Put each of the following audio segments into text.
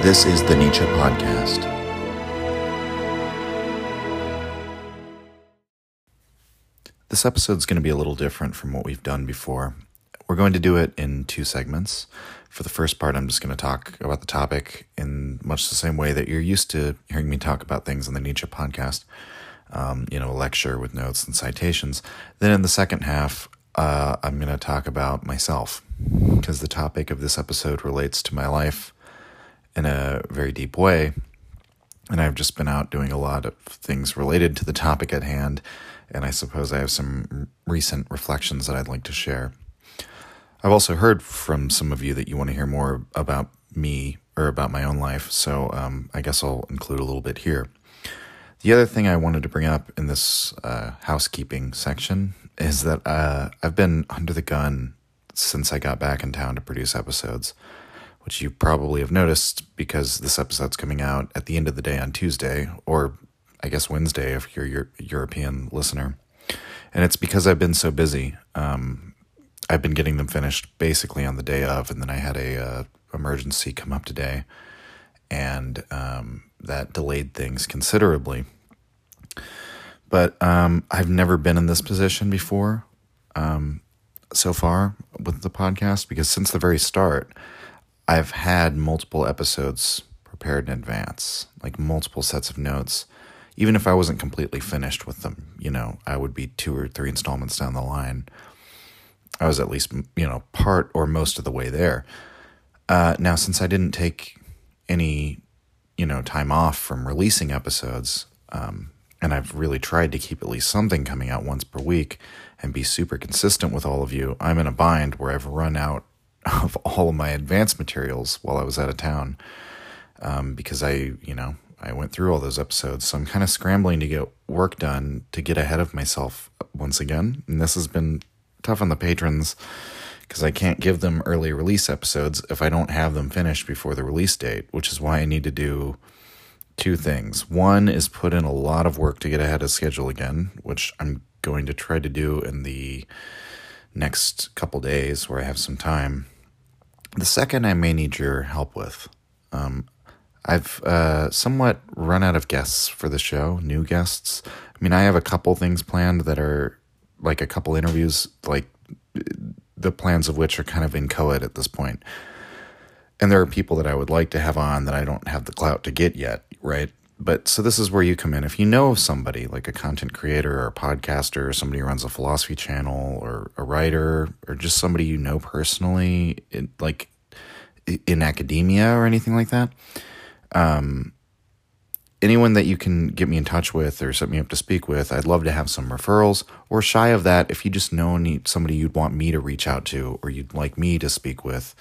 This is the Nietzsche Podcast. This episode is going to be a little different from what we've done before. We're going to do it in two segments. For the first part, I'm just going to talk about the topic in much the same way that you're used to hearing me talk about things on the Nietzsche podcast. Um, you know, a lecture with notes and citations. Then in the second half, uh, I'm going to talk about myself because the topic of this episode relates to my life in a very deep way. And I've just been out doing a lot of things related to the topic at hand. And I suppose I have some recent reflections that I'd like to share. I've also heard from some of you that you want to hear more about me or about my own life. So um, I guess I'll include a little bit here. The other thing I wanted to bring up in this uh, housekeeping section is that uh, I've been under the gun since I got back in town to produce episodes, which you probably have noticed because this episode's coming out at the end of the day on Tuesday, or I guess Wednesday if you're your European listener. And it's because I've been so busy. Um, I've been getting them finished basically on the day of, and then I had a uh, emergency come up today, and um, that delayed things considerably. But um, I've never been in this position before um, so far with the podcast because since the very start, I've had multiple episodes prepared in advance, like multiple sets of notes. Even if I wasn't completely finished with them, you know, I would be two or three installments down the line. I was at least, you know, part or most of the way there. Uh, now, since I didn't take any, you know, time off from releasing episodes, um, and I've really tried to keep at least something coming out once per week and be super consistent with all of you, I'm in a bind where I've run out of all of my advanced materials while I was out of town um, because I, you know, I went through all those episodes. So I'm kind of scrambling to get work done to get ahead of myself once again. And this has been tough on the patrons because I can't give them early release episodes if I don't have them finished before the release date, which is why I need to do two things. One is put in a lot of work to get ahead of schedule again, which I'm going to try to do in the next couple days where I have some time. The second, I may need your help with. Um, I've uh, somewhat run out of guests for the show, new guests. I mean, I have a couple things planned that are like a couple interviews, like the plans of which are kind of inchoate at this point. And there are people that I would like to have on that I don't have the clout to get yet, right? But so this is where you come in. If you know of somebody like a content creator or a podcaster or somebody who runs a philosophy channel or a writer or just somebody you know personally, in, like in academia or anything like that, um, anyone that you can get me in touch with or set me up to speak with, I'd love to have some referrals. Or shy of that, if you just know any, somebody you'd want me to reach out to or you'd like me to speak with,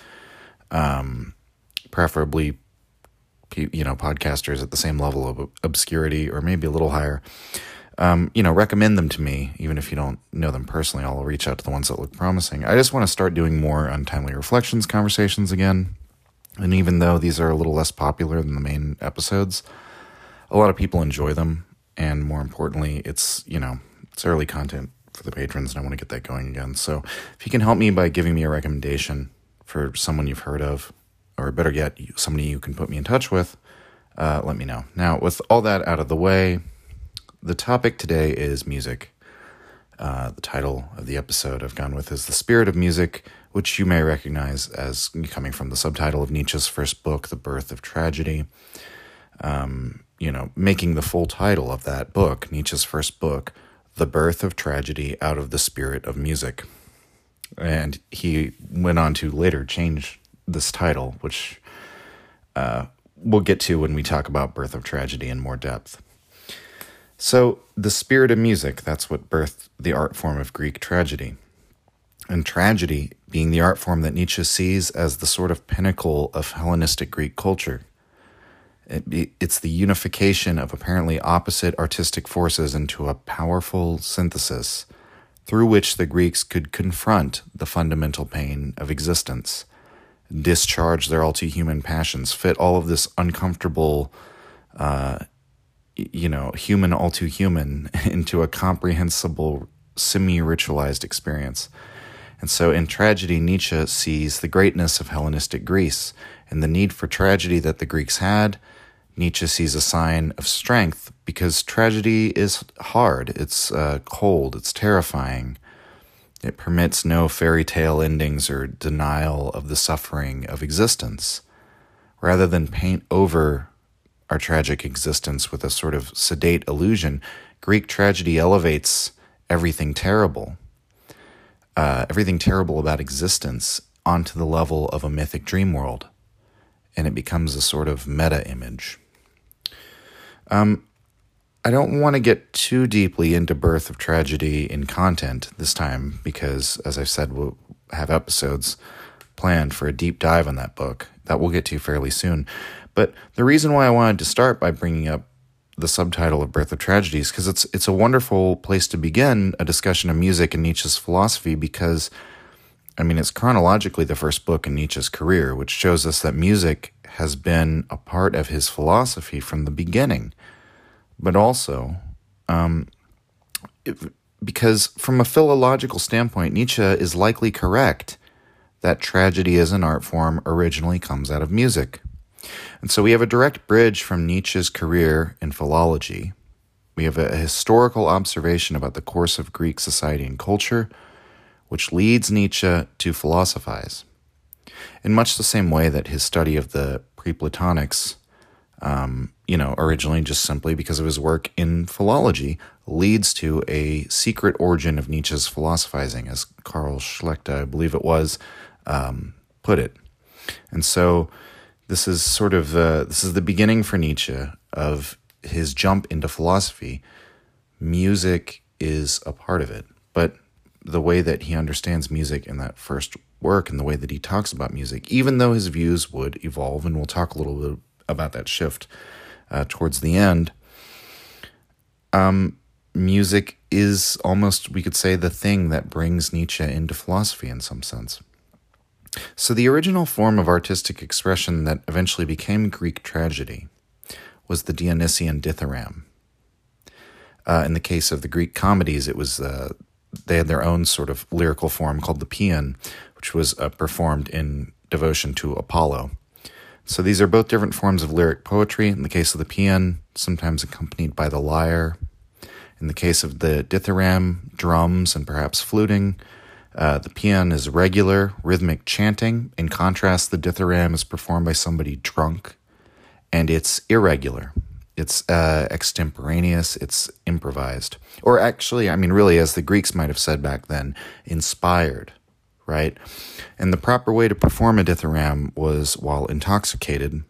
um, preferably you know podcasters at the same level of obscurity or maybe a little higher um, you know recommend them to me even if you don't know them personally. I'll reach out to the ones that look promising. I just want to start doing more untimely reflections conversations again. And even though these are a little less popular than the main episodes a lot of people enjoy them. And more importantly it's you know it's early content for the patrons and i want to get that going again. So if you can help me by giving me a recommendation for someone you've heard of or better yet, somebody you can put me in touch with, uh, let me know. Now, with all that out of the way, the topic today is music. Uh, the title of the episode I've gone with is The Spirit of Music, which you may recognize as coming from the subtitle of Nietzsche's first book, The Birth of Tragedy. Um, you know, making the full title of that book, Nietzsche's first book, The Birth of Tragedy Out of the Spirit of Music. And he went on to later change this title, which uh, we'll get to when we talk about Birth of Tragedy in more depth. So, the spirit of music, that's what birthed the art form of Greek tragedy. And tragedy being the art form that Nietzsche sees as the sort of pinnacle of Hellenistic Greek culture. It, it's the unification of apparently opposite artistic forces into a powerful synthesis through which the Greeks could confront the fundamental pain of existence discharge their all too human passions, fit all of this uncomfortable, uh, you know, human all too human into a comprehensible, semi ritualized experience. And so in tragedy, Nietzsche sees the greatness of Hellenistic Greece and the need for tragedy that the Greeks had. Nietzsche sees a sign of strength because tragedy is hard, it's uh, cold, it's terrifying. It permits no fairy tale endings or denial of the suffering of existence. Rather than paint over our tragic existence with a sort of sedate illusion, Greek tragedy elevates everything terrible, uh, everything terrible about existence onto the level of a mythic dream world, and it becomes a sort of meta image. Um, I don't want to get too deeply into Birth of Tragedy in content this time because, as I've said, we'll have episodes planned for a deep dive on that book that we'll get to fairly soon. But the reason why I wanted to start by bringing up the subtitle of Birth of Tragedy is because it's it's a wonderful place to begin a discussion of music and Nietzsche's philosophy because I mean it's chronologically the first book in Nietzsche's career, which shows us that music has been a part of his philosophy from the beginning. But also, um, because from a philological standpoint, Nietzsche is likely correct that tragedy as an art form originally comes out of music. And so we have a direct bridge from Nietzsche's career in philology. We have a historical observation about the course of Greek society and culture, which leads Nietzsche to philosophize. In much the same way that his study of the pre-Platonics, um, you know, originally just simply because of his work in philology, leads to a secret origin of Nietzsche's philosophizing, as Karl Schlechta, I believe it was, um, put it. And so this is sort of uh, this is the beginning for Nietzsche of his jump into philosophy. Music is a part of it, but the way that he understands music in that first work and the way that he talks about music, even though his views would evolve, and we'll talk a little bit about that shift uh, towards the end. Um, music is almost, we could say, the thing that brings Nietzsche into philosophy in some sense. So, the original form of artistic expression that eventually became Greek tragedy was the Dionysian dithyramb. Uh, in the case of the Greek comedies, it was uh, they had their own sort of lyrical form called the paean, which was uh, performed in devotion to Apollo. So these are both different forms of lyric poetry. In the case of the paean, sometimes accompanied by the lyre. In the case of the dithyramb, drums and perhaps fluting. Uh, the paean is regular, rhythmic chanting. In contrast, the dithyramb is performed by somebody drunk, and it's irregular. It's uh, extemporaneous, it's improvised. Or actually, I mean, really, as the Greeks might have said back then, inspired, right? And the proper way to perform a dithyramb was while intoxicated,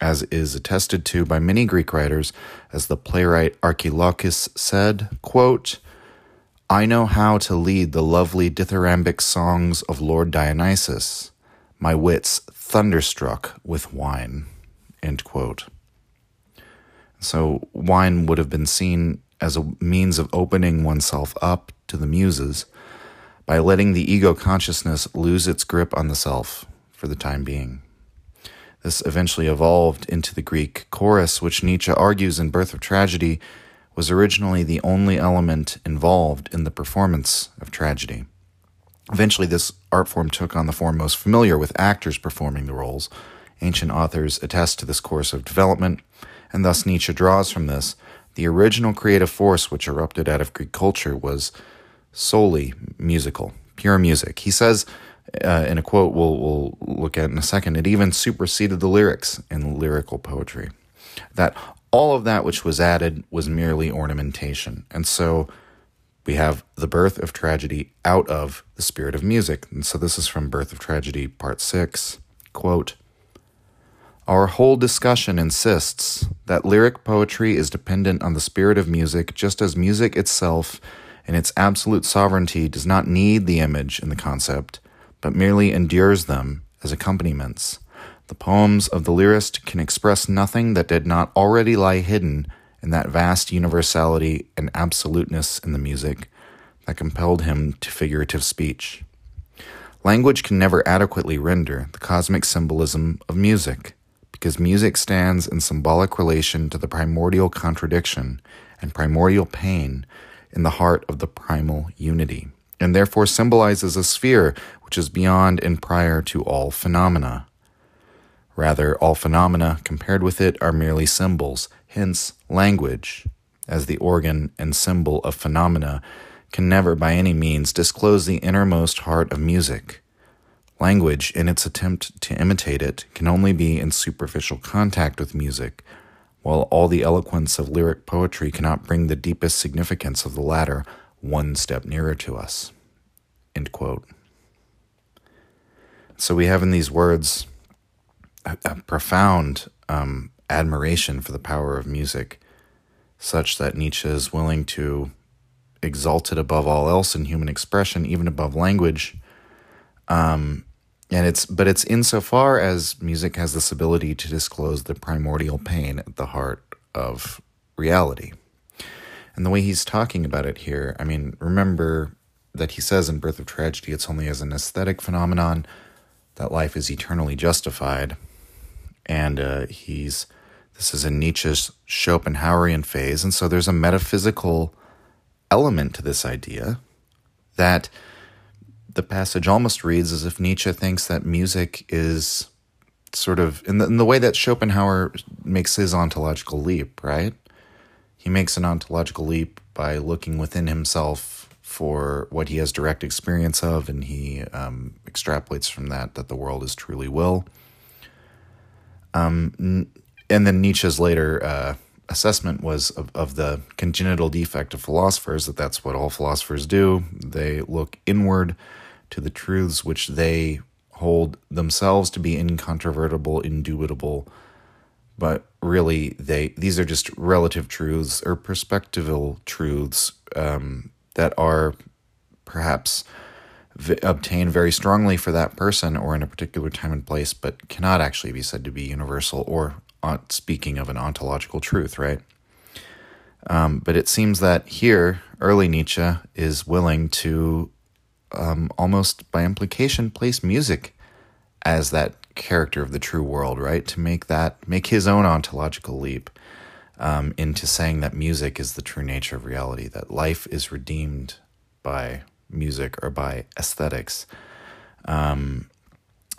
as is attested to by many Greek writers, as the playwright Archilochus said, quote, I know how to lead the lovely dithyrambic songs of Lord Dionysus, my wits thunderstruck with wine. End quote. So, wine would have been seen as a means of opening oneself up to the muses by letting the ego consciousness lose its grip on the self for the time being. This eventually evolved into the Greek chorus, which Nietzsche argues in Birth of Tragedy was originally the only element involved in the performance of tragedy. Eventually, this art form took on the form most familiar with actors performing the roles. Ancient authors attest to this course of development, and thus Nietzsche draws from this the original creative force which erupted out of Greek culture was solely musical, pure music. He says, uh, in a quote we'll, we'll look at in a second, it even superseded the lyrics in lyrical poetry. That all of that which was added was merely ornamentation. And so we have the birth of tragedy out of the spirit of music. And so this is from Birth of Tragedy, part six. Quote Our whole discussion insists that lyric poetry is dependent on the spirit of music, just as music itself, in its absolute sovereignty, does not need the image and the concept, but merely endures them as accompaniments. The poems of the lyrist can express nothing that did not already lie hidden in that vast universality and absoluteness in the music that compelled him to figurative speech. Language can never adequately render the cosmic symbolism of music, because music stands in symbolic relation to the primordial contradiction and primordial pain in the heart of the primal unity. and therefore symbolizes a sphere which is beyond and prior to all phenomena. Rather, all phenomena compared with it are merely symbols, hence, language, as the organ and symbol of phenomena, can never by any means disclose the innermost heart of music. Language, in its attempt to imitate it, can only be in superficial contact with music, while all the eloquence of lyric poetry cannot bring the deepest significance of the latter one step nearer to us. So we have in these words a, a profound um, admiration for the power of music, such that Nietzsche is willing to exalt it above all else in human expression, even above language. Um, and it's but it's insofar as music has this ability to disclose the primordial pain at the heart of reality. And the way he's talking about it here, I mean, remember that he says in Birth of Tragedy, it's only as an aesthetic phenomenon that life is eternally justified. And uh, he's this is in Nietzsche's Schopenhauerian phase, and so there's a metaphysical element to this idea that the passage almost reads as if Nietzsche thinks that music is sort of in the, in the way that Schopenhauer makes his ontological leap, right? He makes an ontological leap by looking within himself for what he has direct experience of, and he um, extrapolates from that that the world is truly will. Um, and then Nietzsche's later uh, assessment was of, of the congenital defect of philosophers that that's what all philosophers do. They look inward to the truths which they hold themselves to be incontrovertible, indubitable, but really they these are just relative truths or perspectival truths um, that are perhaps v- obtained very strongly for that person or in a particular time and place, but cannot actually be said to be universal or speaking of an ontological truth, right? Um, but it seems that here, early Nietzsche is willing to um, almost by implication place music as that character of the true world, right? To make that, make his own ontological leap um, into saying that music is the true nature of reality, that life is redeemed by music or by aesthetics. Um,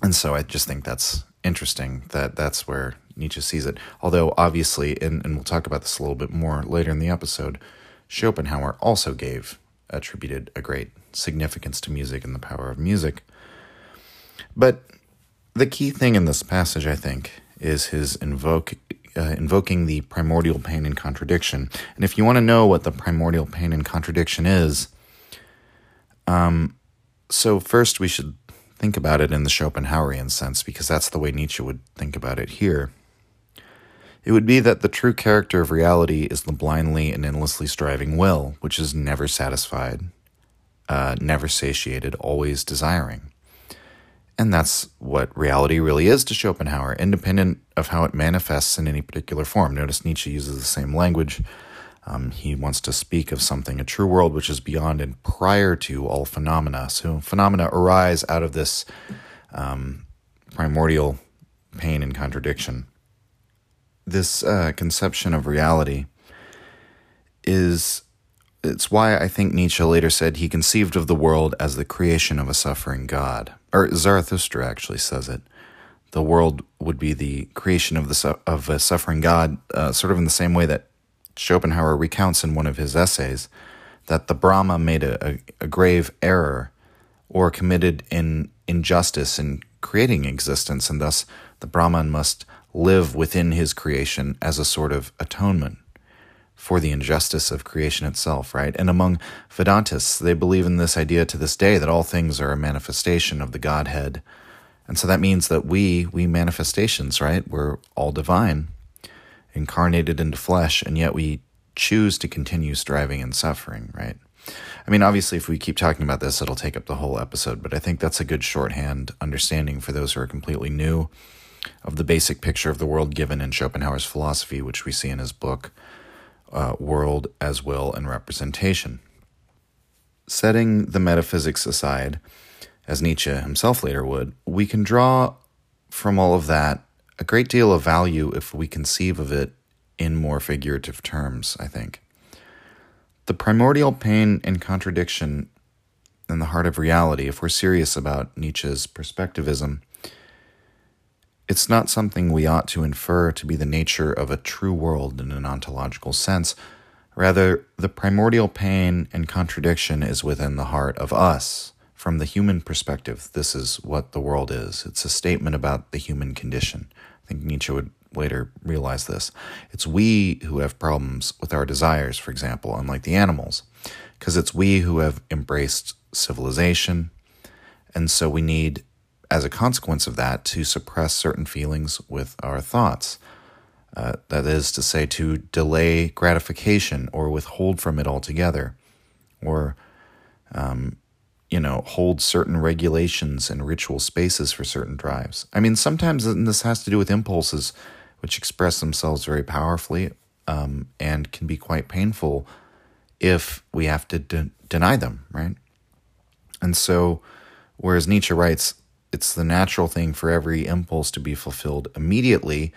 and so I just think that's interesting that that's where Nietzsche sees it. Although, obviously, and, and we'll talk about this a little bit more later in the episode, Schopenhauer also gave, attributed a great significance to music and the power of music. But the key thing in this passage, I think, is his invoke, uh, invoking the primordial pain and contradiction. And if you want to know what the primordial pain and contradiction is, um, so first we should think about it in the Schopenhauerian sense, because that's the way Nietzsche would think about it here. It would be that the true character of reality is the blindly and endlessly striving will, which is never satisfied, uh, never satiated, always desiring. And that's what reality really is to Schopenhauer, independent of how it manifests in any particular form. Notice Nietzsche uses the same language. Um, he wants to speak of something, a true world, which is beyond and prior to all phenomena. So phenomena arise out of this um, primordial pain and contradiction this uh, conception of reality is it's why I think Nietzsche later said he conceived of the world as the creation of a suffering God. Or Zarathustra actually says it. The world would be the creation of the of a suffering God, uh, sort of in the same way that Schopenhauer recounts in one of his essays that the Brahma made a, a, a grave error or committed an injustice in creating existence, and thus the Brahman must live within his creation as a sort of atonement for the injustice of creation itself, right? And among Vedantists, they believe in this idea to this day that all things are a manifestation of the Godhead. And so that means that we, we manifestations, right? We're all divine, incarnated into flesh, and yet we choose to continue striving and suffering, right? I mean, obviously, if we keep talking about this, it'll take up the whole episode, but I think that's a good shorthand understanding for those who are completely new of the basic picture of the world given in Schopenhauer's philosophy, which we see in his book, uh, World as Will and Representation. Setting the metaphysics aside, as Nietzsche himself later would, we can draw from all of that a great deal of value if we conceive of it in more figurative terms, I think. The primordial pain and contradiction in the heart of reality, if we're serious about Nietzsche's perspectivism, it's not something we ought to infer to be the nature of a true world in an ontological sense. Rather, the primordial pain and contradiction is within the heart of us. From the human perspective, this is what the world is. It's a statement about the human condition. I think Nietzsche would later realize this. It's we who have problems with our desires, for example, unlike the animals, because it's we who have embraced civilization. And so we need as a consequence of that, to suppress certain feelings with our thoughts. Uh, that is to say, to delay gratification or withhold from it altogether, or, um, you know, hold certain regulations and ritual spaces for certain drives. I mean, sometimes this has to do with impulses which express themselves very powerfully um, and can be quite painful if we have to de- deny them, right? And so, whereas Nietzsche writes, it's the natural thing for every impulse to be fulfilled immediately.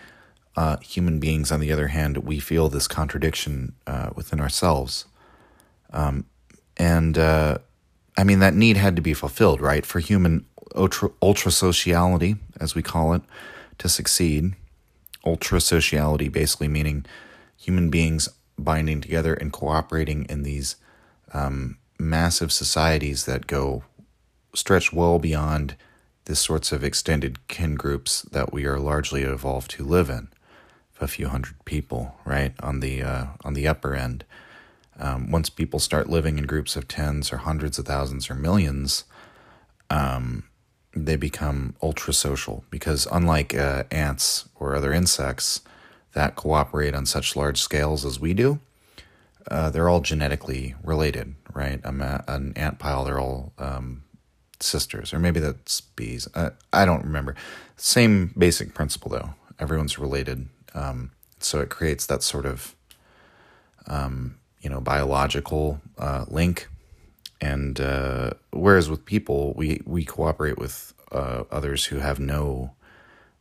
Uh, human beings, on the other hand, we feel this contradiction uh, within ourselves. Um, and uh, I mean, that need had to be fulfilled, right? For human ultra, ultra sociality, as we call it, to succeed. Ultra sociality basically meaning human beings binding together and cooperating in these um, massive societies that go stretch well beyond the sorts of extended kin groups that we are largely evolved to live in, a few hundred people, right on the uh, on the upper end. Um, once people start living in groups of tens or hundreds of thousands or millions, um, they become ultra social because unlike uh, ants or other insects that cooperate on such large scales as we do, uh, they're all genetically related, right? A, an ant pile, they're all um, sisters, or maybe that's bees. Uh, I don't remember. Same basic principle, though. Everyone's related, um, so it creates that sort of, um, you know, biological uh, link. And uh, whereas with people, we we cooperate with uh, others who have no,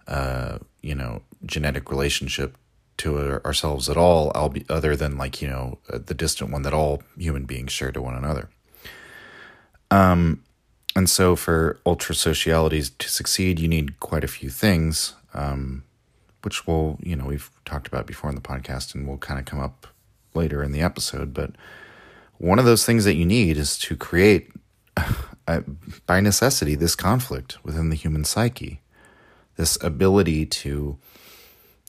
uh, you know, genetic relationship to ourselves at all, other than like you know the distant one that all human beings share to one another. Um, and so, for ultra socialities to succeed, you need quite a few things, um, which will, you know, we've talked about before in the podcast and will kind of come up later in the episode. But one of those things that you need is to create, uh, by necessity, this conflict within the human psyche, this ability to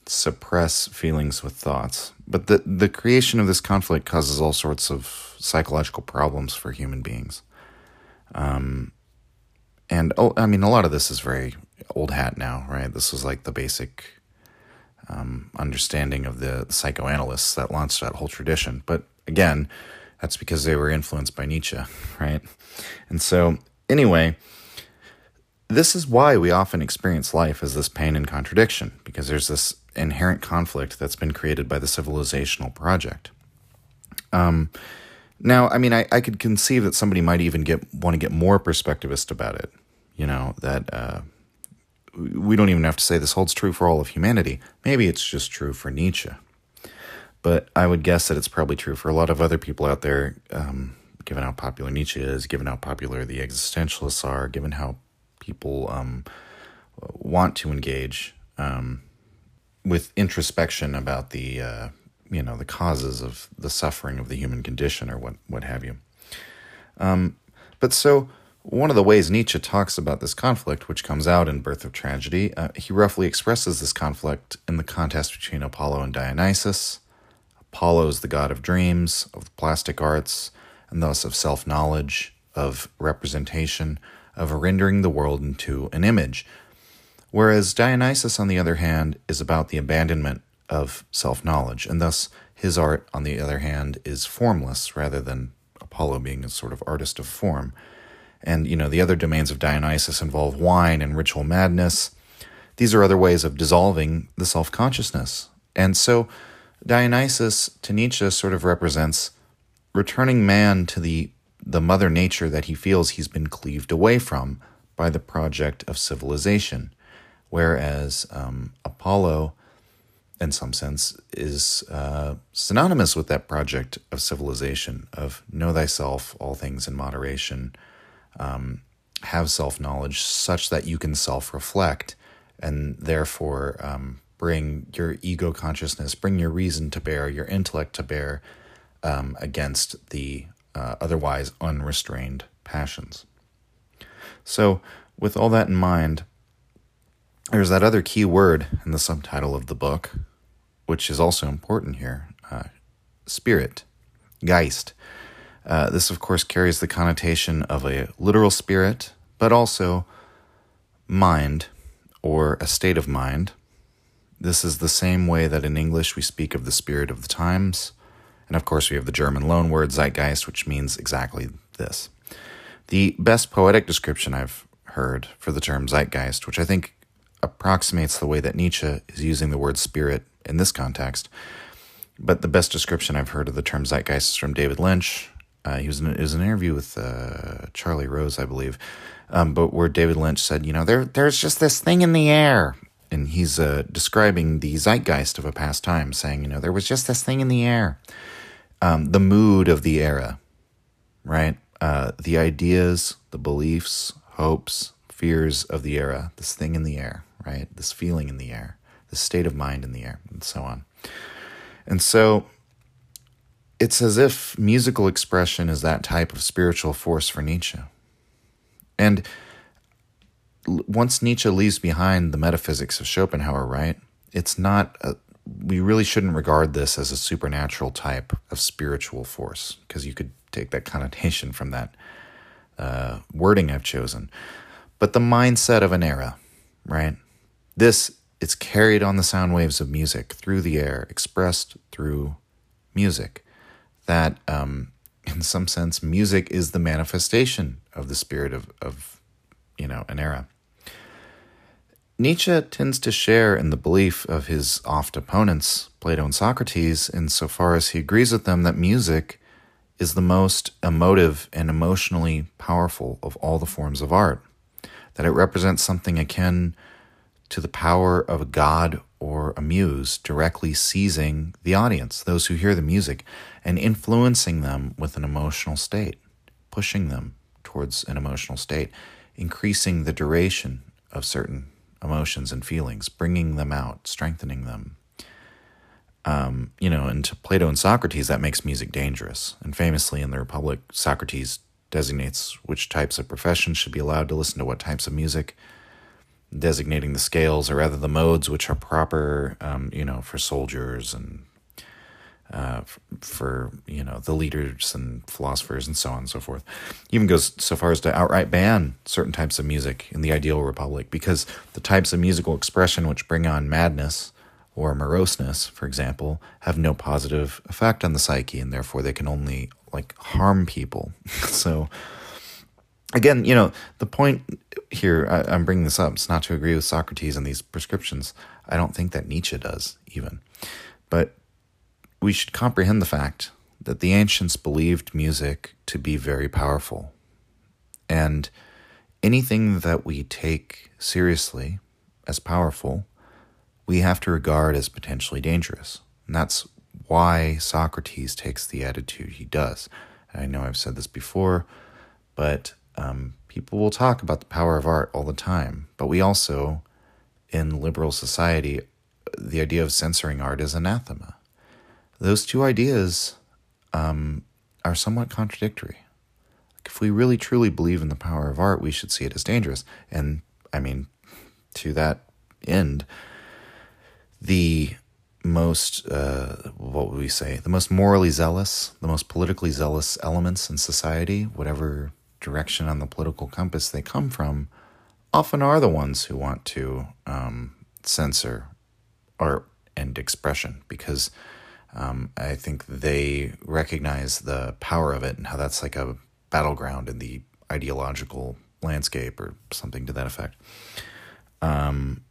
suppress feelings with thoughts. But the, the creation of this conflict causes all sorts of psychological problems for human beings. Um, and oh, I mean, a lot of this is very old hat now, right? This was like the basic um, understanding of the psychoanalysts that launched that whole tradition. But again, that's because they were influenced by Nietzsche, right? And so, anyway, this is why we often experience life as this pain and contradiction, because there's this inherent conflict that's been created by the civilizational project. Um, now, I mean, I, I could conceive that somebody might even get want to get more perspectivist about it. You know that uh, we don't even have to say this holds true for all of humanity. Maybe it's just true for Nietzsche, but I would guess that it's probably true for a lot of other people out there. Um, given how popular Nietzsche is, given how popular the existentialists are, given how people um, want to engage um, with introspection about the uh, you know the causes of the suffering of the human condition or what what have you. Um, but so one of the ways Nietzsche talks about this conflict, which comes out in Birth of Tragedy, uh, he roughly expresses this conflict in the contest between Apollo and Dionysus. Apollo is the god of dreams, of the plastic arts, and thus of self knowledge, of representation, of rendering the world into an image. Whereas Dionysus, on the other hand, is about the abandonment of self knowledge, and thus his art, on the other hand, is formless rather than Apollo being a sort of artist of form. And, you know, the other domains of Dionysus involve wine and ritual madness. These are other ways of dissolving the self consciousness. And so Dionysus to Nietzsche sort of represents returning man to the, the mother nature that he feels he's been cleaved away from by the project of civilization. Whereas um, Apollo in some sense, is uh, synonymous with that project of civilization, of know thyself, all things in moderation, um, have self knowledge such that you can self reflect and therefore um, bring your ego consciousness, bring your reason to bear, your intellect to bear um, against the uh, otherwise unrestrained passions. So, with all that in mind, there's that other key word in the subtitle of the book, which is also important here uh, spirit, Geist. Uh, this, of course, carries the connotation of a literal spirit, but also mind or a state of mind. This is the same way that in English we speak of the spirit of the times. And of course, we have the German loanword Zeitgeist, which means exactly this. The best poetic description I've heard for the term Zeitgeist, which I think approximates the way that Nietzsche is using the word spirit in this context. But the best description I've heard of the term Zeitgeist is from David Lynch, uh, he was in, it was an interview with uh, Charlie Rose, I believe, um, but where David Lynch said, you know, there there's just this thing in the air, and he's uh, describing the zeitgeist of a past time, saying, you know, there was just this thing in the air, um, the mood of the era, right? Uh, the ideas, the beliefs, hopes, fears of the era, this thing in the air, right? This feeling in the air, this state of mind in the air, and so on. And so it's as if musical expression is that type of spiritual force for Nietzsche. And once Nietzsche leaves behind the metaphysics of Schopenhauer, right? It's not, a, we really shouldn't regard this as a supernatural type of spiritual force, because you could take that connotation from that uh, wording I've chosen. But the mindset of an era, right? This, it's carried on the sound waves of music through the air, expressed through music that um, in some sense music is the manifestation of the spirit of, of you know an era. Nietzsche tends to share in the belief of his oft opponents, Plato and Socrates, insofar as he agrees with them that music is the most emotive and emotionally powerful of all the forms of art, that it represents something akin to the power of a god or a muse directly seizing the audience, those who hear the music, and influencing them with an emotional state, pushing them towards an emotional state, increasing the duration of certain emotions and feelings, bringing them out, strengthening them. Um, you know, and to Plato and Socrates, that makes music dangerous. And famously in the Republic, Socrates designates which types of professions should be allowed to listen to what types of music designating the scales or rather the modes which are proper, um, you know, for soldiers and uh, for you know the leaders and philosophers and so on and so forth. Even goes so far as to outright ban certain types of music in the ideal republic because the types of musical expression which bring on madness or moroseness, for example, have no positive effect on the psyche and therefore they can only like harm people. so again, you know, the point here, I, am bringing this up, it's not to agree with Socrates and these prescriptions. I don't think that Nietzsche does, even. But we should comprehend the fact that the ancients believed music to be very powerful. And anything that we take seriously as powerful, we have to regard as potentially dangerous. And that's why Socrates takes the attitude he does. And I know I've said this before, but um, people will talk about the power of art all the time, but we also, in liberal society, the idea of censoring art is anathema. Those two ideas um, are somewhat contradictory. If we really truly believe in the power of art, we should see it as dangerous. And I mean, to that end, the most, uh, what would we say, the most morally zealous, the most politically zealous elements in society, whatever direction on the political compass they come from often are the ones who want to um, censor art and expression because um, I think they recognize the power of it and how that's like a battleground in the ideological landscape or something to that effect. Um,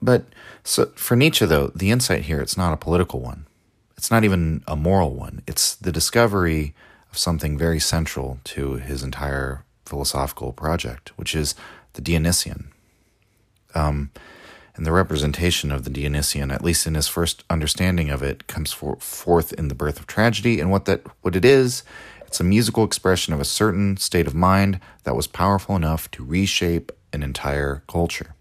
but so for Nietzsche, though, the insight here, it's not a political one. It's not even a moral one. It's the discovery of something very central to his entire philosophical project, which is the Dionysian. Um, and the representation of the Dionysian, at least in his first understanding of it, comes for, forth in the birth of tragedy. And what that what it is, It's a musical expression of a certain state of mind that was powerful enough to reshape an entire culture.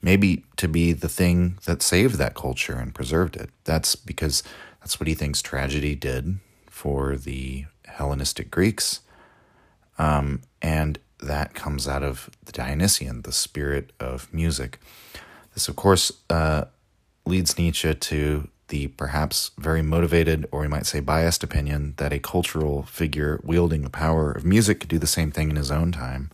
Maybe to be the thing that saved that culture and preserved it. That's because that's what he thinks tragedy did for the Hellenistic Greeks. Um, and that comes out of the Dionysian, the spirit of music. This, of course, uh, leads Nietzsche to the perhaps very motivated, or we might say biased opinion that a cultural figure wielding the power of music could do the same thing in his own time.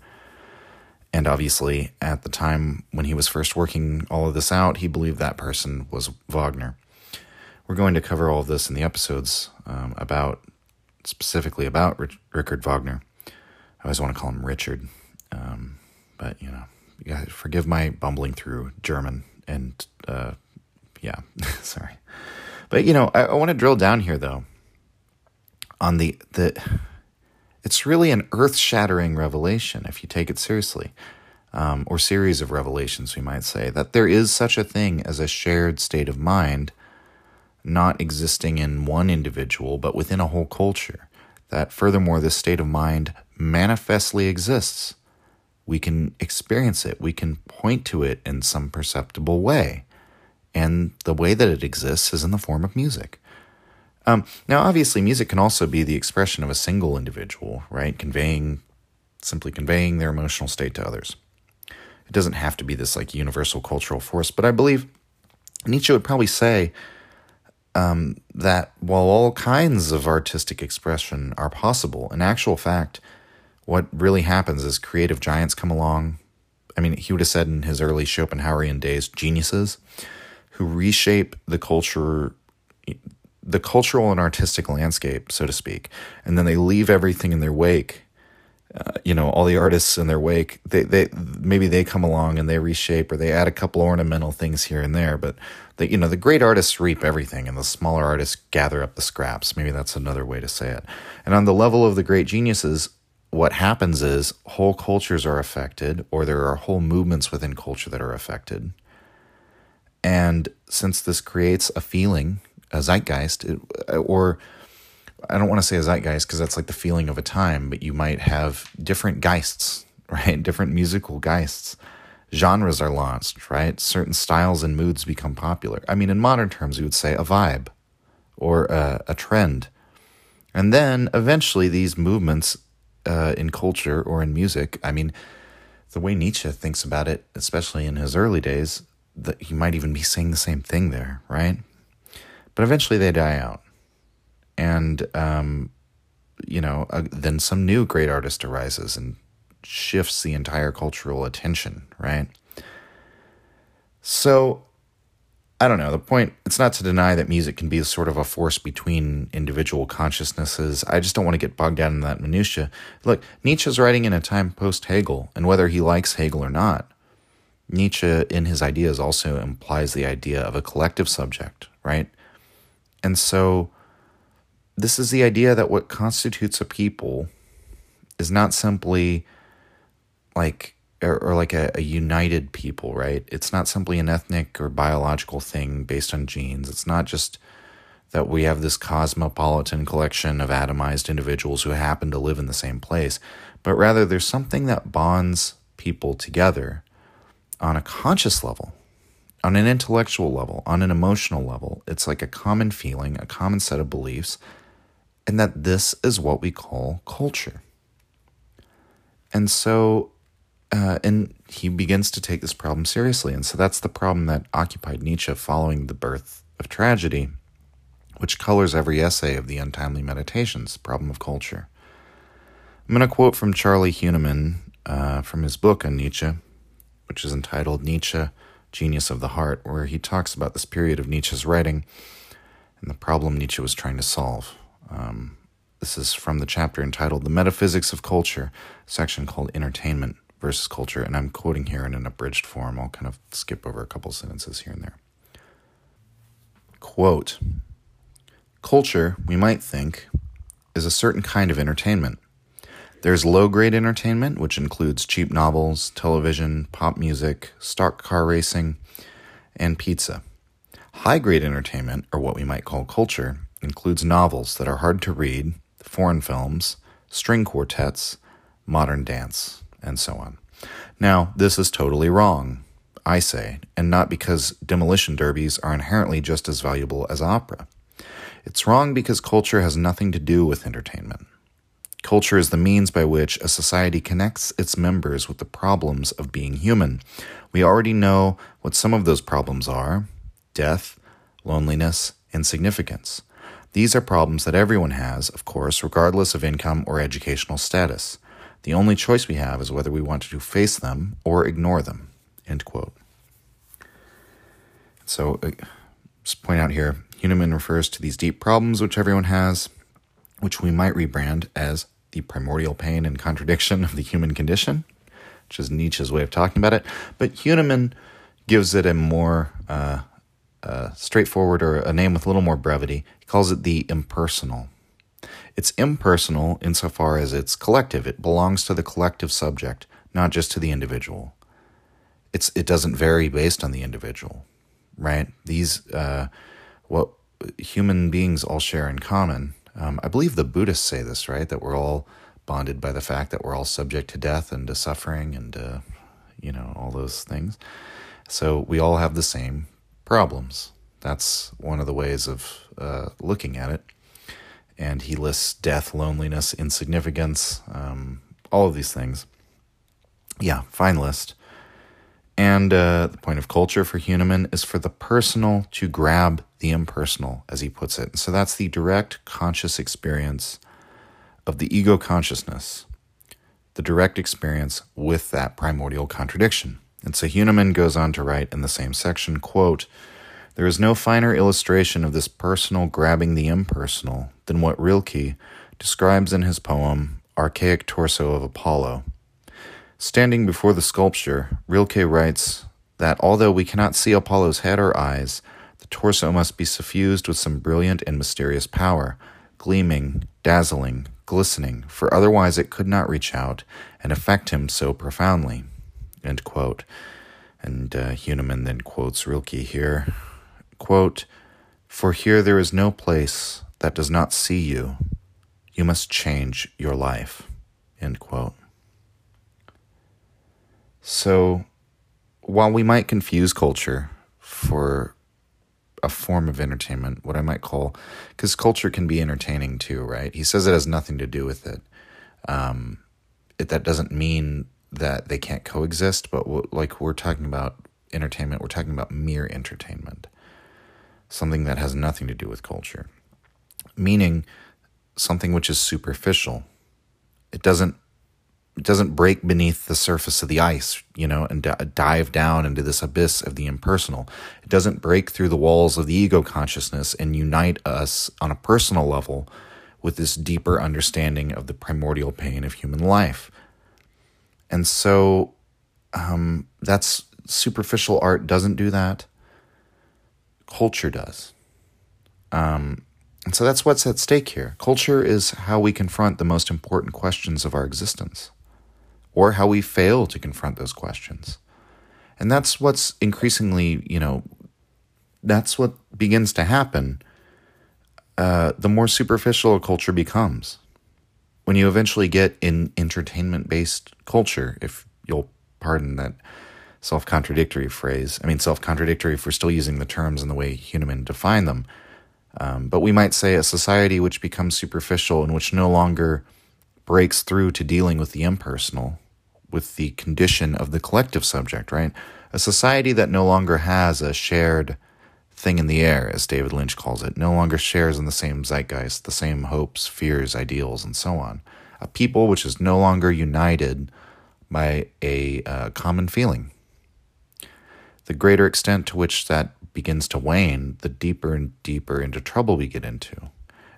And obviously, at the time when he was first working all of this out, he believed that person was Wagner. We're going to cover all of this in the episodes um, about, specifically about Rich- Richard Wagner. I always want to call him Richard, um, but you know, you guys forgive my bumbling through German and uh, yeah, sorry. But you know, I, I want to drill down here though on the the it's really an earth-shattering revelation if you take it seriously. Um, or series of revelations, we might say, that there is such a thing as a shared state of mind, not existing in one individual, but within a whole culture. That furthermore, this state of mind manifestly exists. We can experience it, we can point to it in some perceptible way. And the way that it exists is in the form of music. Um, now, obviously, music can also be the expression of a single individual, right? Conveying, simply conveying their emotional state to others. It doesn't have to be this like universal cultural force, but I believe Nietzsche would probably say um, that while all kinds of artistic expression are possible, in actual fact, what really happens is creative giants come along. I mean, he would have said in his early Schopenhauerian days, geniuses who reshape the culture the cultural and artistic landscape, so to speak, and then they leave everything in their wake. Uh, you know, all the artists in their wake, they, they maybe they come along and they reshape or they add a couple ornamental things here and there, but the you know the great artists reap everything and the smaller artists gather up the scraps. Maybe that's another way to say it. And on the level of the great geniuses, what happens is whole cultures are affected, or there are whole movements within culture that are affected. And since this creates a feeling, a zeitgeist, it, or I don't want to say a zeitgeist because that's like the feeling of a time, but you might have different geists, right? Different musical geists. Genres are launched, right? Certain styles and moods become popular. I mean, in modern terms, we would say a vibe or a, a trend. And then eventually these movements uh, in culture or in music, I mean, the way Nietzsche thinks about it, especially in his early days, that he might even be saying the same thing there, right? But eventually they die out. And, um, you know, uh, then some new great artist arises and shifts the entire cultural attention, right? So, I don't know. The point, it's not to deny that music can be sort of a force between individual consciousnesses. I just don't want to get bogged down in that minutia. Look, Nietzsche's writing in a time post Hegel, and whether he likes Hegel or not, Nietzsche, in his ideas, also implies the idea of a collective subject, right? And so, this is the idea that what constitutes a people is not simply like, or, or like a, a united people, right? It's not simply an ethnic or biological thing based on genes. It's not just that we have this cosmopolitan collection of atomized individuals who happen to live in the same place, but rather there's something that bonds people together on a conscious level, on an intellectual level, on an emotional level. It's like a common feeling, a common set of beliefs, and that this is what we call culture. And so, uh, and he begins to take this problem seriously. And so that's the problem that occupied Nietzsche following the birth of tragedy, which colors every essay of the Untimely Meditations, Problem of Culture. I'm going to quote from Charlie Huenemann uh, from his book on Nietzsche, which is entitled Nietzsche, Genius of the Heart, where he talks about this period of Nietzsche's writing and the problem Nietzsche was trying to solve. Um, this is from the chapter entitled The Metaphysics of Culture, section called Entertainment versus Culture, and I'm quoting here in an abridged form. I'll kind of skip over a couple sentences here and there. Quote Culture, we might think, is a certain kind of entertainment there's low grade entertainment, which includes cheap novels, television, pop music, stock car racing, and pizza. High grade entertainment, or what we might call culture, includes novels that are hard to read, foreign films, string quartets, modern dance, and so on. Now, this is totally wrong, I say, and not because demolition derbies are inherently just as valuable as opera. It's wrong because culture has nothing to do with entertainment. Culture is the means by which a society connects its members with the problems of being human. We already know what some of those problems are death, loneliness, insignificance. These are problems that everyone has, of course, regardless of income or educational status. The only choice we have is whether we want to face them or ignore them. End quote. So, uh, just point out here, Huenemann refers to these deep problems which everyone has, which we might rebrand as the primordial pain and contradiction of the human condition, which is Nietzsche's way of talking about it. But Huenemann gives it a more uh, uh, straightforward or a name with a little more brevity. He calls it the impersonal. It's impersonal insofar as it's collective. It belongs to the collective subject, not just to the individual. It's it doesn't vary based on the individual, right? These uh, what human beings all share in common. Um, I believe the Buddhists say this, right? That we're all bonded by the fact that we're all subject to death and to suffering and uh, you know all those things. So we all have the same problems. That's one of the ways of uh, looking at it. And he lists death, loneliness, insignificance, um, all of these things. Yeah, fine list. And uh, the point of culture for Huenemann is for the personal to grab the impersonal, as he puts it. And So that's the direct conscious experience of the ego consciousness, the direct experience with that primordial contradiction. And so Huenemann goes on to write in the same section, quote, there is no finer illustration of this personal grabbing the impersonal than what Rilke describes in his poem Archaic Torso of Apollo. Standing before the sculpture, Rilke writes that although we cannot see Apollo's head or eyes, the torso must be suffused with some brilliant and mysterious power, gleaming, dazzling, glistening, for otherwise it could not reach out and affect him so profoundly. End quote. And uh, Huenemann then quotes Rilke here quote, For here there is no place that does not see you. You must change your life. End quote. So, while we might confuse culture for a form of entertainment, what I might call, because culture can be entertaining too, right? He says it has nothing to do with it. Um, it that doesn't mean that they can't coexist, but like we're talking about entertainment, we're talking about mere entertainment, something that has nothing to do with culture, meaning something which is superficial. It doesn't it doesn't break beneath the surface of the ice, you know, and d- dive down into this abyss of the impersonal. It doesn't break through the walls of the ego consciousness and unite us on a personal level with this deeper understanding of the primordial pain of human life. And so um, that's superficial art doesn't do that. Culture does. Um, and so that's what's at stake here. Culture is how we confront the most important questions of our existence, or how we fail to confront those questions. And that's what's increasingly, you know, that's what begins to happen uh, the more superficial a culture becomes when you eventually get in entertainment based culture, if you'll pardon that self contradictory phrase. I mean, self contradictory if we're still using the terms in the way Huenemann defined them. Um, but we might say a society which becomes superficial and which no longer breaks through to dealing with the impersonal, with the condition of the collective subject, right? A society that no longer has a shared thing in the air, as David Lynch calls it, no longer shares in the same zeitgeist, the same hopes, fears, ideals, and so on. A people which is no longer united by a uh, common feeling. The greater extent to which that begins to wane, the deeper and deeper into trouble we get into.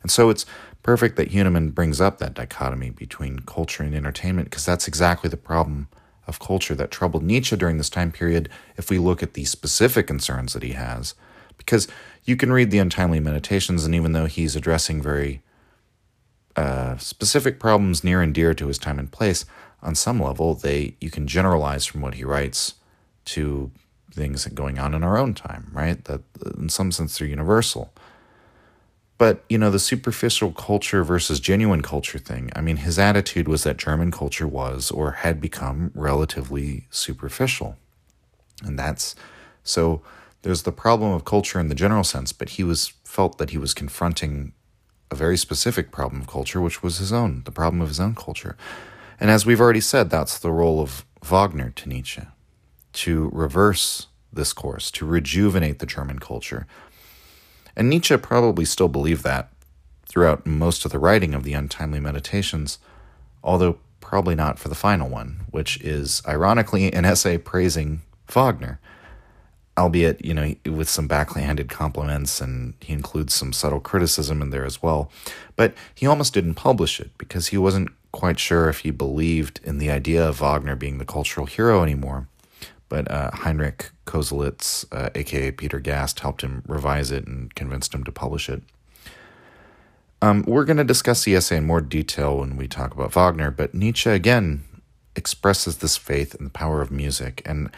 And so it's perfect that Huenemann brings up that dichotomy between culture and entertainment, because that's exactly the problem of culture that troubled Nietzsche during this time period if we look at the specific concerns that he has because you can read the untimely meditations and even though he's addressing very uh, specific problems near and dear to his time and place on some level they you can generalize from what he writes to things going on in our own time right that in some sense they're universal But, you know, the superficial culture versus genuine culture thing, I mean, his attitude was that German culture was or had become relatively superficial. And that's so there's the problem of culture in the general sense, but he was felt that he was confronting a very specific problem of culture, which was his own, the problem of his own culture. And as we've already said, that's the role of Wagner to Nietzsche to reverse this course, to rejuvenate the German culture. And Nietzsche probably still believed that throughout most of the writing of the Untimely Meditations, although probably not for the final one, which is ironically an essay praising Wagner, albeit, you know, with some backhanded compliments, and he includes some subtle criticism in there as well. But he almost didn't publish it because he wasn't quite sure if he believed in the idea of Wagner being the cultural hero anymore but uh, Heinrich Köselitz, uh, aka Peter Gast, helped him revise it and convinced him to publish it. Um, we're going to discuss the essay in more detail when we talk about Wagner, but Nietzsche again expresses this faith in the power of music, and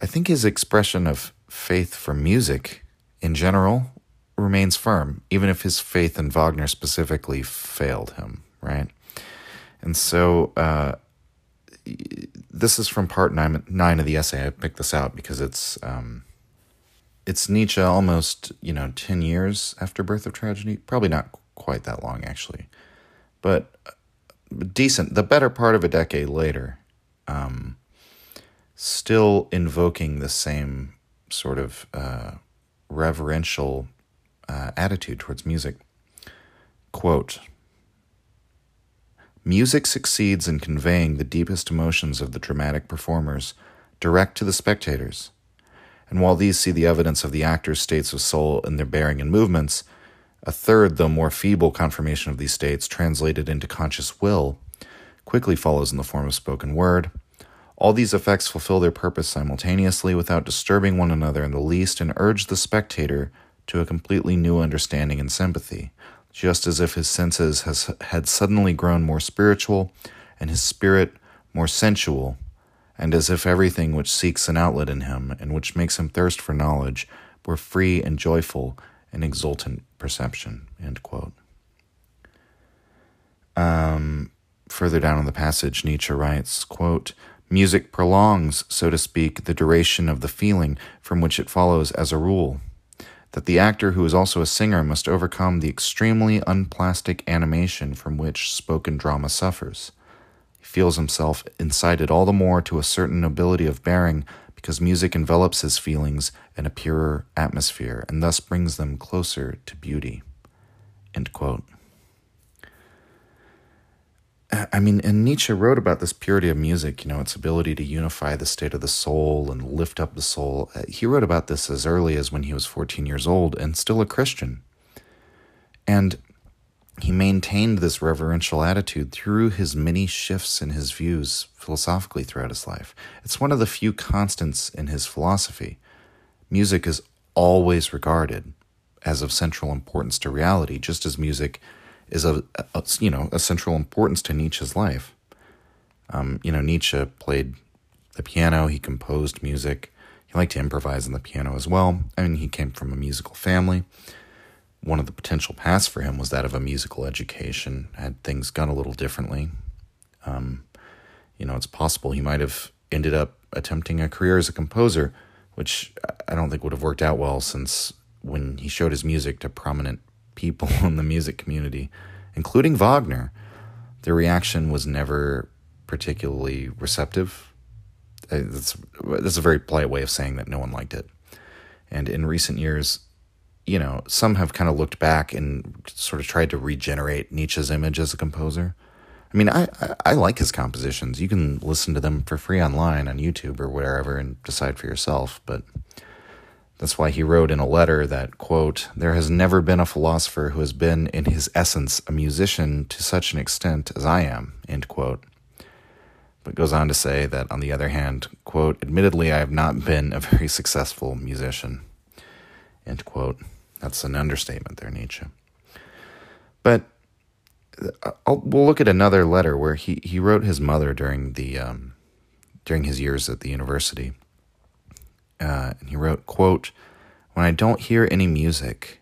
I think his expression of faith for music in general remains firm, even if his faith in Wagner specifically failed him, right? And so uh, this is from part nine, nine of the essay. I picked this out because it's um, it's Nietzsche almost you know ten years after Birth of Tragedy. Probably not quite that long actually, but decent. The better part of a decade later, um, still invoking the same sort of uh, reverential uh, attitude towards music. Quote. Music succeeds in conveying the deepest emotions of the dramatic performers direct to the spectators. And while these see the evidence of the actor's states of soul in their bearing and movements, a third, though more feeble, confirmation of these states, translated into conscious will, quickly follows in the form of spoken word. All these effects fulfill their purpose simultaneously without disturbing one another in the least and urge the spectator to a completely new understanding and sympathy, just as if his senses has, had suddenly grown more spiritual and his spirit more sensual, and as if everything which seeks an outlet in him and which makes him thirst for knowledge were free and joyful and exultant perception. Um, further down in the passage, Nietzsche writes, quote, Music prolongs, so to speak, the duration of the feeling from which it follows as a rule that the actor who is also a singer must overcome the extremely unplastic animation from which spoken drama suffers. He feels himself incited all the more to a certain nobility of bearing because music envelops his feelings in a purer atmosphere and thus brings them closer to beauty. I mean, and Nietzsche wrote about this purity of music, you know, its ability to unify the state of the soul and lift up the soul. Uh, he wrote about this as early as when he was 14 years old and still a Christian. And he maintained this reverential attitude through his many shifts in his views philosophically throughout his life. It's one of the few constants in his philosophy. Music is always regarded as of central importance to reality, just as music is of a, you know a central importance to Nietzsche's life. Um, you know, Nietzsche played the piano. He composed music. He liked to improvise on the piano as well. I mean, he came from a musical family. One of the potential paths for him was that of a musical education. Had things gone a little differently, um, you know, it's possible he might have ended up attempting a career as a composer, which I don't think would have worked out well since when he showed his music to prominent people in the music community, including Wagner, their reaction was never particularly receptive. Uh, that's, that's a very polite way of saying that no one liked it. And in recent years, you know, some have kind of looked back and sort of tried to regenerate Nietzsche's image as a composer. I mean, I, I, I, like his compositions. You can listen to them for free online on YouTube or wherever and decide for yourself. But that's why he wrote in a letter that, quote, there has never been a philosopher who has been in his essence a musician to such an extent as I am, end quote. But goes on to say that, on the other hand, quote, admittedly, I have not been a very successful musician, end quote. That's an understatement there, Nietzsche. But uh, I'll, we'll look at another letter where he, he wrote his mother during the um, during his years at the university uh, and he wrote, quote, When I don't hear any music,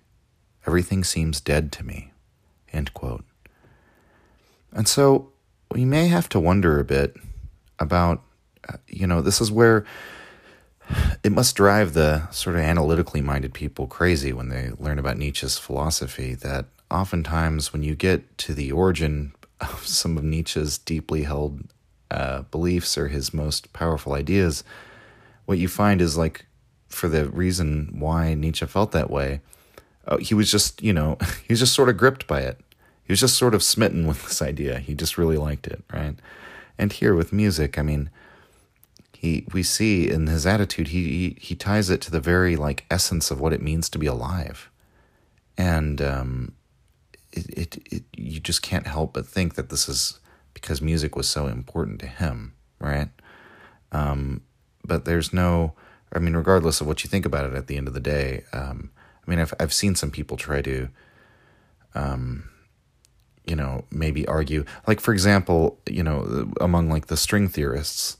Everything seems dead to me. End quote. And so we may have to wonder a bit about, uh, you know, this is where it must drive the sort of analytically minded people crazy when they learn about Nietzsche's philosophy that oftentimes when you get to the origin of some of Nietzsche's deeply held uh, beliefs or his most powerful ideas, what you find is like for the reason why Nietzsche felt that way, uh, he was just, you know, he was just sort of gripped by it. He was just sort of smitten with this idea. He just really liked it, right? And here with music, I mean, he we see in his attitude, he he, he ties it to the very like essence of what it means to be alive, and um, it, it, it you just can't help but think that this is because music was so important to him, right? Um, but there's no, I mean, regardless of what you think about it, at the end of the day, um, I mean, I've I've seen some people try to, um, you know, maybe argue, like for example, you know, among like the string theorists,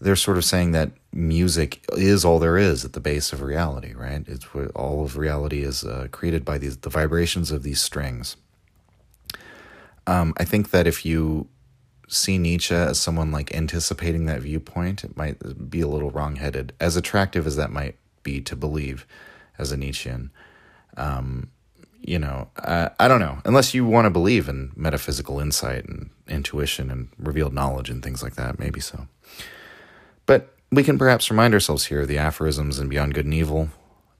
they're sort of saying that music is all there is at the base of reality, right? It's what all of reality is uh, created by these the vibrations of these strings. Um, I think that if you see Nietzsche as someone like anticipating that viewpoint, it might be a little wrongheaded. As attractive as that might be to believe as a Nietzschean, um, you know, I don't know. Unless you want to believe in metaphysical insight and intuition and revealed knowledge and things like that, maybe so. But we can perhaps remind ourselves here of the aphorisms in Beyond Good and Evil.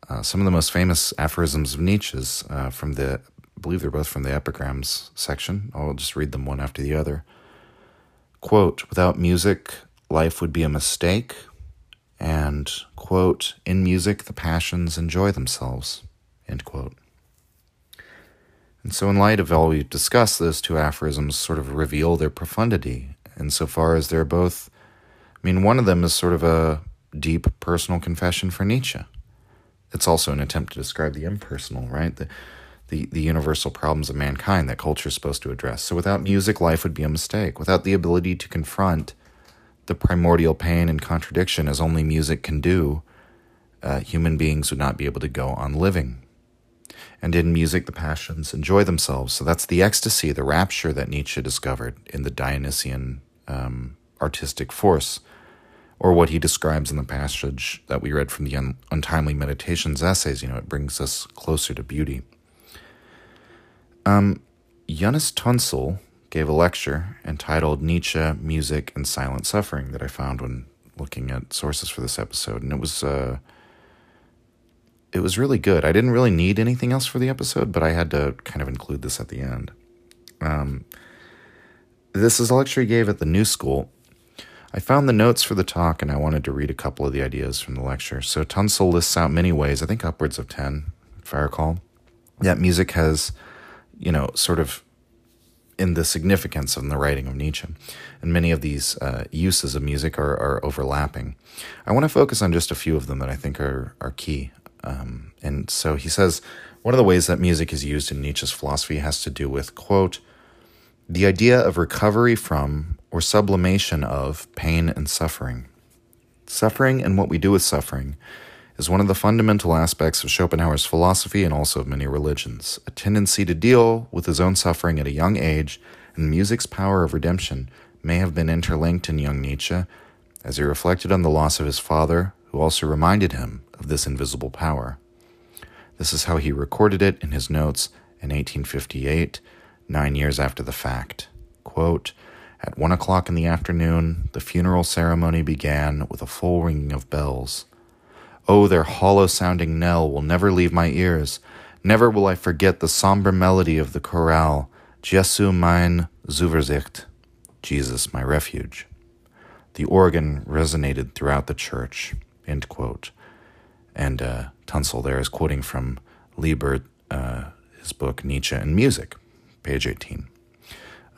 Uh, some of the most famous aphorisms of Nietzsche's uh, from the, I believe they're both from the epigrams section. I'll just read them one after the other. Quote, without music, life would be a mistake. And, quote, in music, the passions enjoy themselves, end quote. And so, in light of all we've discussed, those two aphorisms sort of reveal their profundity insofar as they're both I mean, one of them is sort of a deep personal confession for Nietzsche. It's also an attempt to describe the impersonal, right? The, the, the universal problems of mankind that culture is supposed to address. So without music, life would be a mistake. Without the ability to confront the primordial pain and contradiction as only music can do, uh, human beings would not be able to go on living. And in music, the passions enjoy themselves. So that's the ecstasy, the rapture that Nietzsche discovered in the Dionysian um, artistic force or what he describes in the passage that we read from the Un- Untimely Meditations essays. You know, it brings us closer to beauty. Um, Yunus Tuncel gave a lecture entitled Nietzsche, Music, and Silent Suffering that I found when looking at sources for this episode, and it was uh, it was really good. I didn't really need anything else for the episode, but I had to kind of include this at the end. Um, this is a lecture he gave at the New School I found the notes for the talk and I wanted to read a couple of the ideas from the lecture. So Tunzel lists out many ways, I think upwards of 10, if I recall, that music has, you know, sort of in the significance of the writing of Nietzsche. And many of these uh, uses of music are, are overlapping. I want to focus on just a few of them that I think are, are key. Um, and so he says one of the ways that music is used in Nietzsche's philosophy has to do with, quote, the idea of recovery from or sublimation of pain and suffering. Suffering and what we do with suffering is one of the fundamental aspects of Schopenhauer's philosophy and also of many religions. A tendency to deal with his own suffering at a young age and music's power of redemption may have been interlinked in young Nietzsche as he reflected on the loss of his father, who also reminded him of this invisible power. This is how he recorded it in his notes in 1858 nine years after the fact. Quote, At one o'clock in the afternoon, the funeral ceremony began with a full ringing of bells. Oh, their hollow sounding knell will never leave my ears. Never will I forget the somber melody of the chorale, Jesu mein Zuversicht, Jesus my refuge. The organ resonated throughout the church. End quote. And uh, Tuncel there is quoting from Liebert, uh, his book Nietzsche and Music, page 18.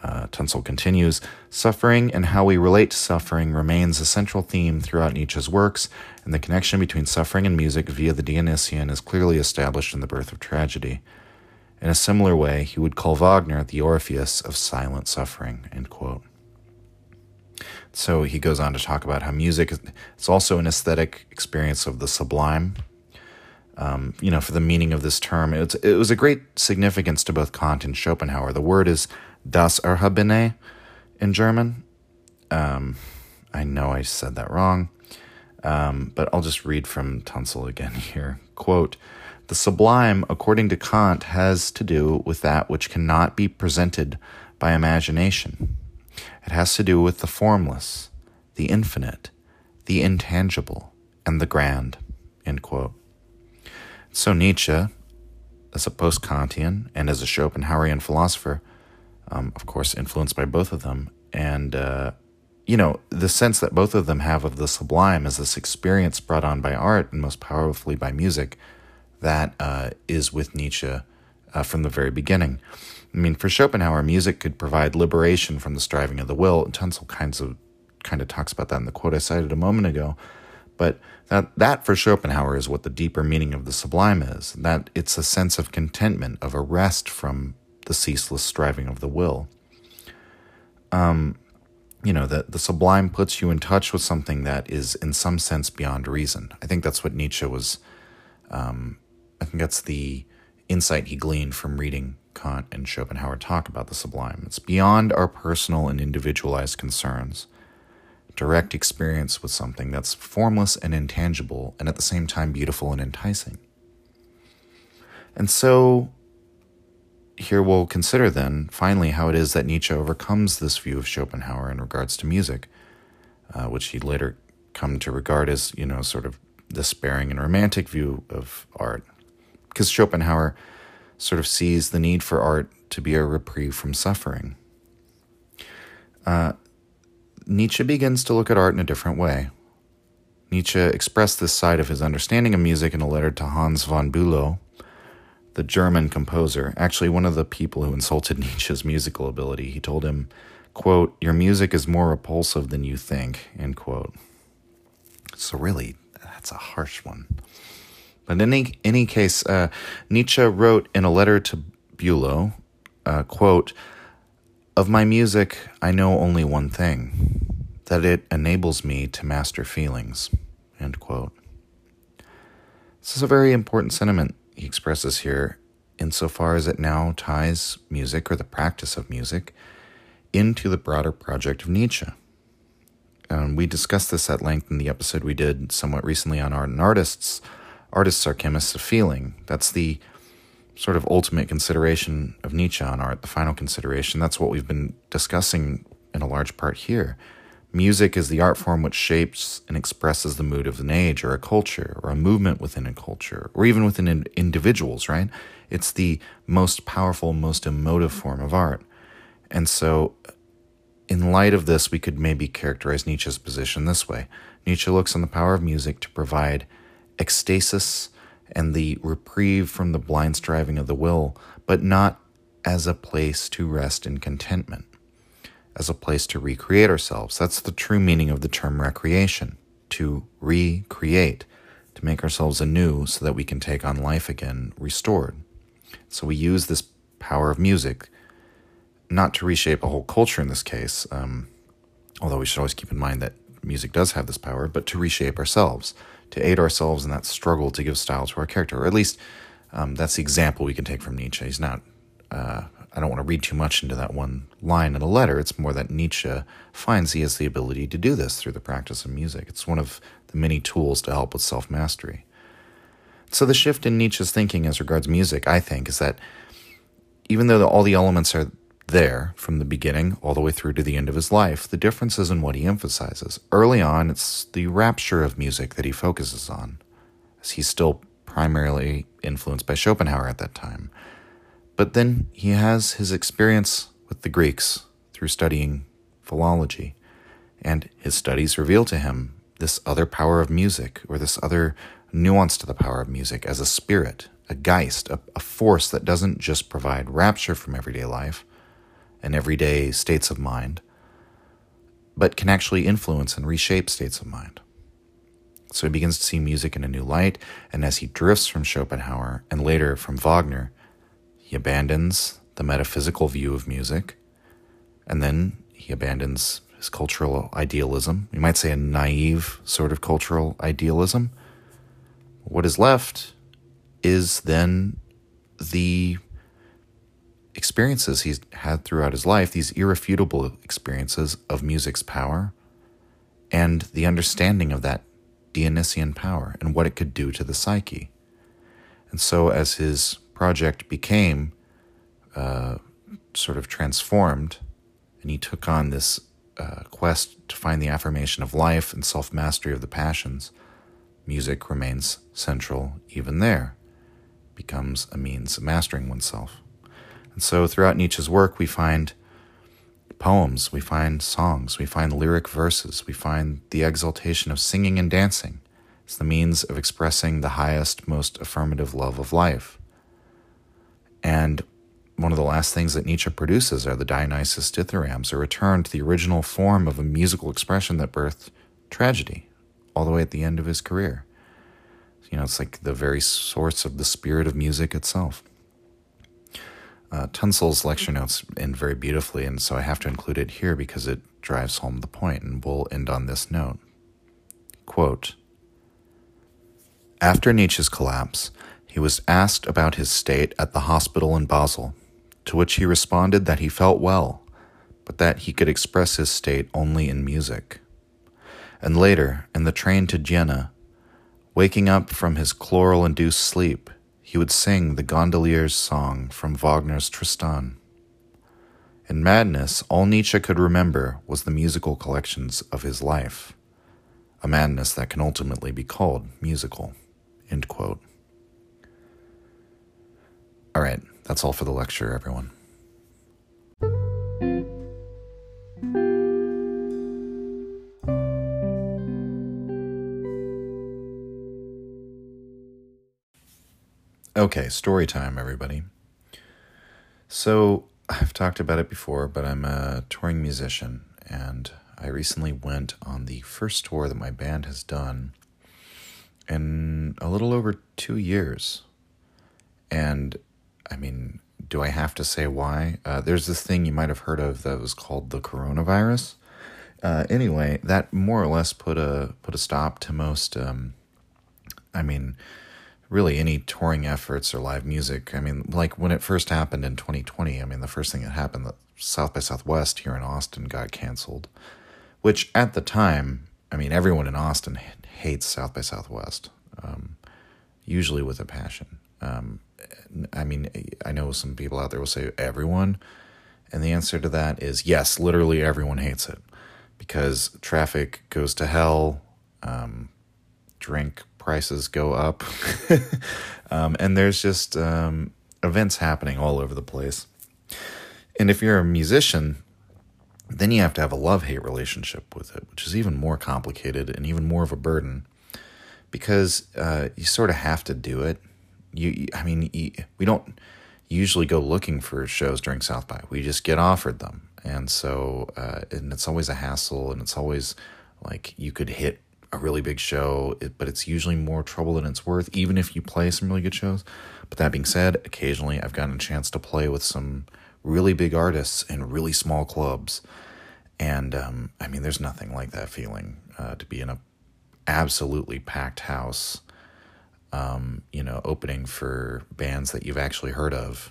Uh, Tuncel continues Suffering and how we relate to suffering remains a central theme throughout Nietzsche's works, and the connection between suffering and music via the Dionysian is clearly established in The Birth of Tragedy. In a similar way, he would call Wagner the Orpheus of silent suffering. So he goes on to talk about how music is also an aesthetic experience of the sublime. um, you know, for the meaning of this term. It was, it was a great significance to both Kant and Schopenhauer. The word is das Erhabene in German. Um, I know I said that wrong, um, but I'll just read from Tuncel again here. Quote, the sublime, according to Kant, has to do with that which cannot be presented by imagination. It has to do with the formless, the infinite, the intangible, and the grand. End quote. So Nietzsche, as a post Kantian and as a Schopenhauerian philosopher, um, of course, influenced by both of them, and uh, you know the sense that both of them have of the sublime as this experience brought on by art and most powerfully by music, that uh, is with Nietzsche uh, from the very beginning. I mean, for Schopenhauer, music could provide liberation from the striving of the will. And Tuncel kinds of kind of talks about that in the quote I cited a moment ago. But that, that for Schopenhauer is what the deeper meaning of the sublime is. That it's a sense of contentment, of a rest from the ceaseless striving of the will. Um, you know, that the sublime puts you in touch with something that is in some sense beyond reason. I think that's what Nietzsche was. Um, I think that's the insight he gleaned from reading Kant and Schopenhauer talk about the sublime. It's beyond our personal and individualized concerns direct experience with something that's formless and intangible, and at the same time beautiful and enticing. And so, here we'll consider then, finally, how it is that Nietzsche overcomes this view of Schopenhauer in regards to music, uh, which he later come to regard as, you know, sort of despairing and romantic view of art. Because Schopenhauer sort of sees the need for art to be a reprieve from suffering. Uh, Nietzsche begins to look at art in a different way. Nietzsche expressed this side of his understanding of music in a letter to Hans von Bülow, the German composer, actually one of the people who insulted Nietzsche's musical ability. He told him, quote, Your music is more repulsive than you think, end quote. So really, that's a harsh one. But in any, any case, uh, Nietzsche wrote in a letter to Bülow, uh, quote, of my music, I know only one thing that it enables me to master feelings. End quote. This is a very important sentiment he expresses here, insofar as it now ties music or the practice of music into the broader project of Nietzsche. And we discussed this at length in the episode we did somewhat recently on art and artists. Artists are chemists of feeling. That's the sort of ultimate consideration of Nietzsche on art, the final consideration. That's what we've been discussing in a large part here. Music is the art form which shapes and expresses the mood of an age or a culture or a movement within a culture or even within in individuals, right? It's the most powerful, most emotive form of art. And so, in light of this, we could maybe characterize Nietzsche's position this way Nietzsche looks on the power of music to provide ecstasis and the reprieve from the blind striving of the will, but not as a place to rest in contentment, as a place to recreate ourselves. That's the true meaning of the term recreation to recreate, to make ourselves anew so that we can take on life again restored. So we use this power of music not to reshape a whole culture in this case, um, although we should always keep in mind that music does have this power, but to reshape ourselves to aid ourselves in that struggle to give style to our character. Or at least um, that's the example we can take from Nietzsche. He's not, uh, I don't want to read too much into that one line in a letter. It's more that Nietzsche finds he has the ability to do this through the practice of music. It's one of the many tools to help with self mastery. So, the shift in Nietzsche's thinking as regards music, I think, is that even though all the elements are there from the beginning all the way through to the end of his life. The difference is in what he emphasizes. Early on, it's the rapture of music that he focuses on, as he's still primarily influenced by Schopenhauer at that time. But then he has his experience with the Greeks through studying philology, and his studies reveal to him this other power of music, or this other nuance to the power of music as a spirit, a geist, a, a force that doesn't just provide rapture from everyday life and everyday states of mind, but can actually influence and reshape states of mind. So he begins to see music in a new light, and as he drifts from Schopenhauer and later from Wagner, he abandons the metaphysical view of music, and then he abandons his cultural idealism. You might say a naive sort of cultural idealism. What is left is then the experiences he's had throughout his life, these irrefutable experiences of music's power and the understanding of that Dionysian power and what it could do to the psyche. And so, as his project became uh, sort of transformed, and he took on this uh, quest to find the affirmation of life and self mastery of the passions, music remains central even there, becomes a means of mastering oneself. And so, throughout Nietzsche's work, we find poems, we find songs, we find lyric verses, we find the exaltation of singing and dancing as the means of expressing the highest, most affirmative love of life. And one of the last things that Nietzsche produces are the Dionysus dithyrambs, a return to the original form of a musical expression that birthed tragedy all the way at the end of his career. You know, it's like the very source of the spirit of music itself. Uh, Tuncel's lecture notes end very beautifully, and so I have to include it here because it drives home the point, and we'll end on this note. Quote After Nietzsche's collapse, he was asked about his state at the hospital in Basel, to which he responded that he felt well, but that he could express his state only in music. And later, in the train to Jena, waking up from his chloral induced sleep, he would sing the gondolier's song from Wagner's Tristan. In madness, all Nietzsche could remember was the musical collections of his life, a madness that can ultimately be called musical. End quote. All right, that's all for the lecture, everyone. Okay, story time, everybody. So, I've talked about it before, but I'm a touring musician, and I recently went on the first tour that my band has done in a little over two years. And I mean, do I have to say why? Uh, there's this thing you might have heard of that was called the coronavirus. Uh, anyway, that more or less put a put a stop to most. Um, I mean, really any touring efforts or live music. I mean, like when it first happened in 2020, I mean, the first thing that happened, that South by Southwest here in Austin got canceled, which at the time, I mean, everyone in Austin hates South by Southwest, um, usually with a passion. Um, I mean, I know some people out there will say everyone, and the answer to that is yes, literally everyone hates it because traffic goes to hell, um, drink prices go up, um, and there's just um, events happening all over the place. And if you're a musician, then you have to have a love hate relationship with it, which is even more complicated and even more of a burden because uh, you sort of have to do it. You, I mean, you, we don't usually go looking for shows during South by. We just get offered them, and so uh, and it's always a hassle, and it's always like you could hit a really big show, but it's usually more trouble than it's worth, even if you play some really good shows. But that being said, occasionally I've gotten a chance to play with some really big artists in really small clubs. And um, I mean, there's nothing like that feeling uh, to be in a absolutely packed house, um, you know, opening for bands that you've actually heard of,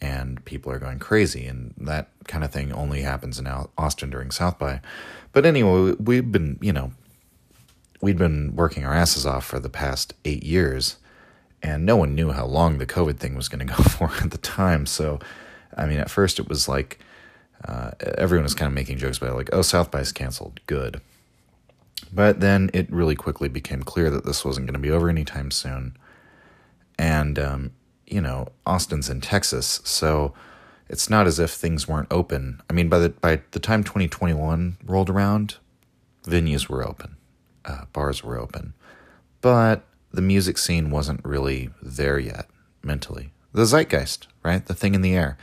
and people are going crazy. And that kind of thing only happens in Austin during South by. But anyway, we've been, you know, we'd been working our asses off for the past eight years, and no one knew how long the COVID thing was going to go for at the time. So, I mean, at first it was like uh, everyone was kind of making jokes about it, like, "Oh, South by is canceled. Good." But then it really quickly became clear that this wasn't going to be over anytime soon, and um, you know, Austin's in Texas, so it's not as if things weren't open. I mean, by the by the time 2021 rolled around, venues were open uh, bars were open. But the music scene wasn't really there yet mentally. The zeitgeist, right? The thing in the air.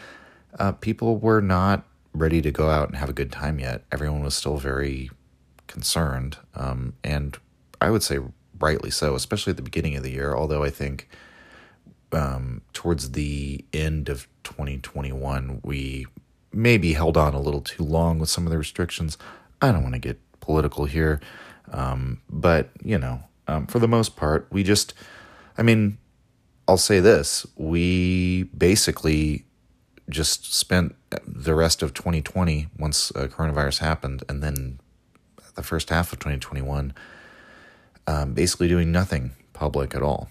Uh, people were not ready to go out and have a good time yet. Everyone was still very concerned. Um, and I would say rightly so, especially at the beginning of the year. Although I think um, towards the end of 2021, we maybe held on a little too long with some of the restrictions. I don't want to get political here. Um, but, you know, um, for the most part, we just, I mean, I'll say this we basically just spent the rest of 2020 once uh, coronavirus happened, and then the first half of 2021, um, basically doing nothing public at all.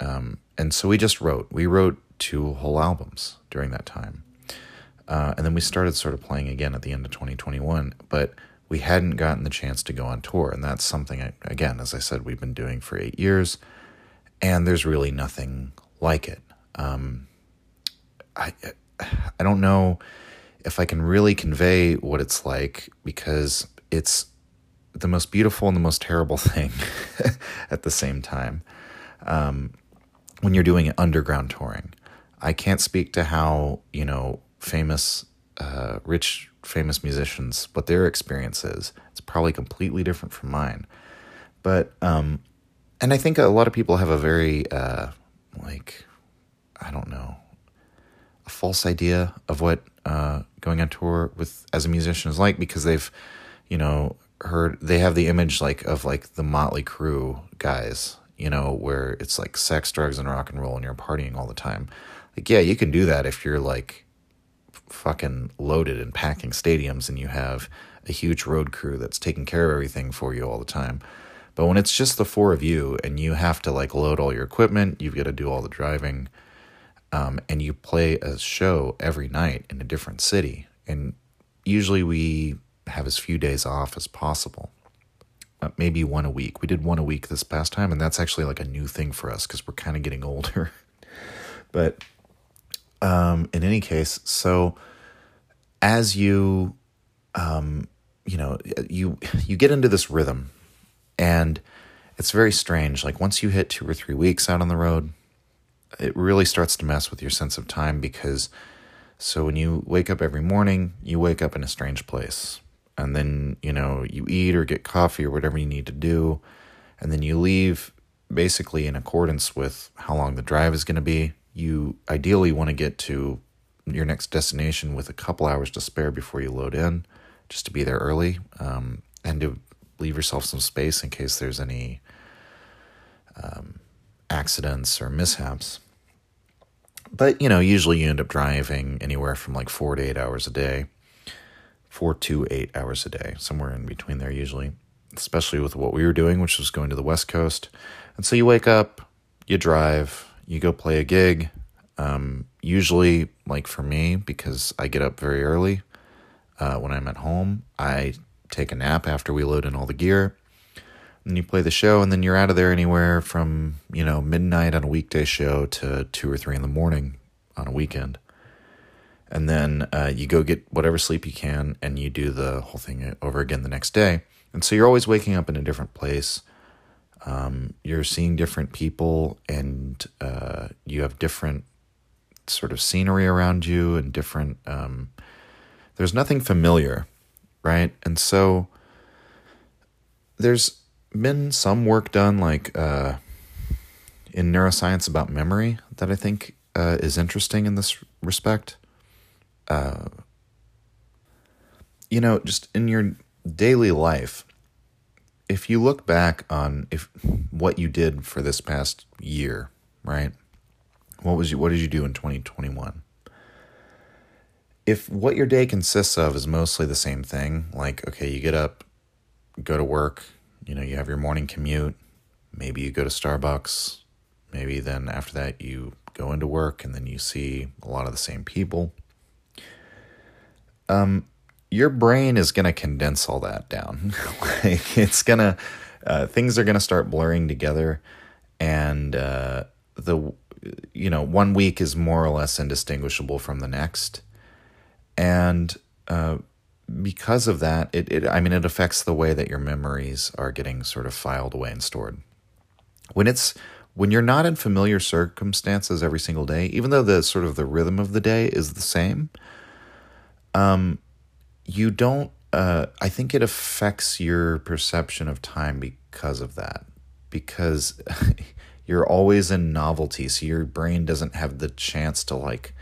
Um, and so we just wrote. We wrote two whole albums during that time. Uh, and then we started sort of playing again at the end of 2021, but we hadn't gotten the chance to go on tour. And that's something, again, as I said, we've been doing for eight years, and there's really nothing like it. Um, I, I don't know if I can really convey what it's like because it's the most beautiful and the most terrible thing at the same time. Um, when you're doing underground touring, I can't speak to how you know famous, uh, rich, famous musicians what their experience is. It's probably completely different from mine, but um, and I think a lot of people have a very uh, like I don't know a false idea of what uh, going on tour with as a musician is like because they've you know heard they have the image like of like the Motley Crue guys you know where it's like sex drugs and rock and roll and you're partying all the time like yeah you can do that if you're like fucking loaded and packing stadiums and you have a huge road crew that's taking care of everything for you all the time but when it's just the four of you and you have to like load all your equipment you've got to do all the driving um, and you play a show every night in a different city. And usually we have as few days off as possible. Uh, maybe one a week. We did one a week this past time, and that's actually like a new thing for us because we're kind of getting older. but um, in any case, so as you, um, you know, you you get into this rhythm, and it's very strange. Like once you hit two or three weeks out on the road, it really starts to mess with your sense of time because so when you wake up every morning, you wake up in a strange place. And then, you know, you eat or get coffee or whatever you need to do. And then you leave basically in accordance with how long the drive is going to be. You ideally want to get to your next destination with a couple hours to spare before you load in, just to be there early um, and to leave yourself some space in case there's any um, accidents or mishaps. But, you know, usually you end up driving anywhere from like four to eight hours a day, four to eight hours a day, somewhere in between there, usually, especially with what we were doing, which was going to the West Coast. And so you wake up, you drive, you go play a gig. Um, usually, like for me, because I get up very early uh, when I'm at home, I take a nap after we load in all the gear and you play the show and then you're out of there anywhere from you know midnight on a weekday show to two or three in the morning on a weekend and then uh, you go get whatever sleep you can and you do the whole thing over again the next day. And so you're always waking up in a different place. Um, you're seeing different people and uh, you have different sort of scenery around you and different um, there's nothing familiar right? And so there's been some work done, like uh, in neuroscience, about memory that I think uh, is interesting in this respect. Uh, you know, just in your daily life, if you look back on if what you did for this past year, right? What was you? What did you do in twenty twenty one? If what your day consists of is mostly the same thing, like okay, you get up, go to work, you know, you have your morning commute. Maybe you go to Starbucks. Maybe then after that, you go into work and then you see a lot of the same people. Um, your brain is going to condense all that down. like it's going to, uh, things are going to start blurring together. And uh, the, you know, one week is more or less indistinguishable from the next. And, uh, because of that, it, it I mean it affects the way that your memories are getting sort of filed away and stored. When it's when you're not in familiar circumstances every single day, even though the sort of the rhythm of the day is the same, um, you don't. Uh, I think it affects your perception of time because of that. Because you're always in novelty, so your brain doesn't have the chance to like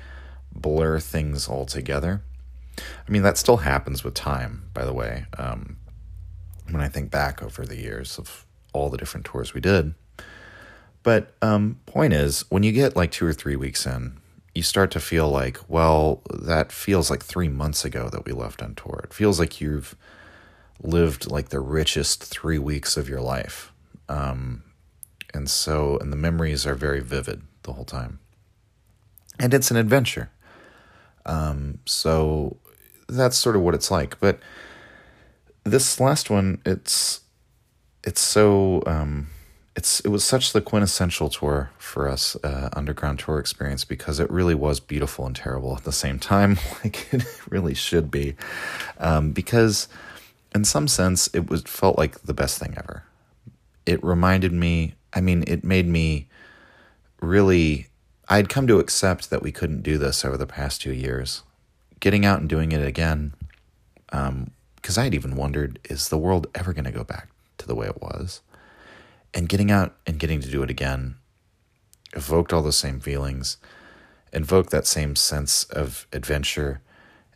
blur things all together. I mean, that still happens with time, by the way. Um, when I think back over the years of all the different tours we did. But um, point is, when you get like two or three weeks in, you start to feel like, well, that feels like three months ago that we left on tour. It feels like you've lived like the richest three weeks of your life. Um, and so, and the memories are very vivid the whole time. And it's an adventure. Um, so that's sort of what it's like. But this last one, it's, it's so, um, it's it was such the quintessential tour for us uh, underground tour experience because it really was beautiful and terrible at the same time like it really should be. Um, because in some sense it was felt like the best thing ever. It reminded me i mean it made me really i'd come to accept that we couldn't do this over the past two years. Getting out and doing it again because um, i had even wondered is the world ever going to go back to the way it was and getting out and getting to do it again evoked all the same feelings, invoked that same sense of adventure.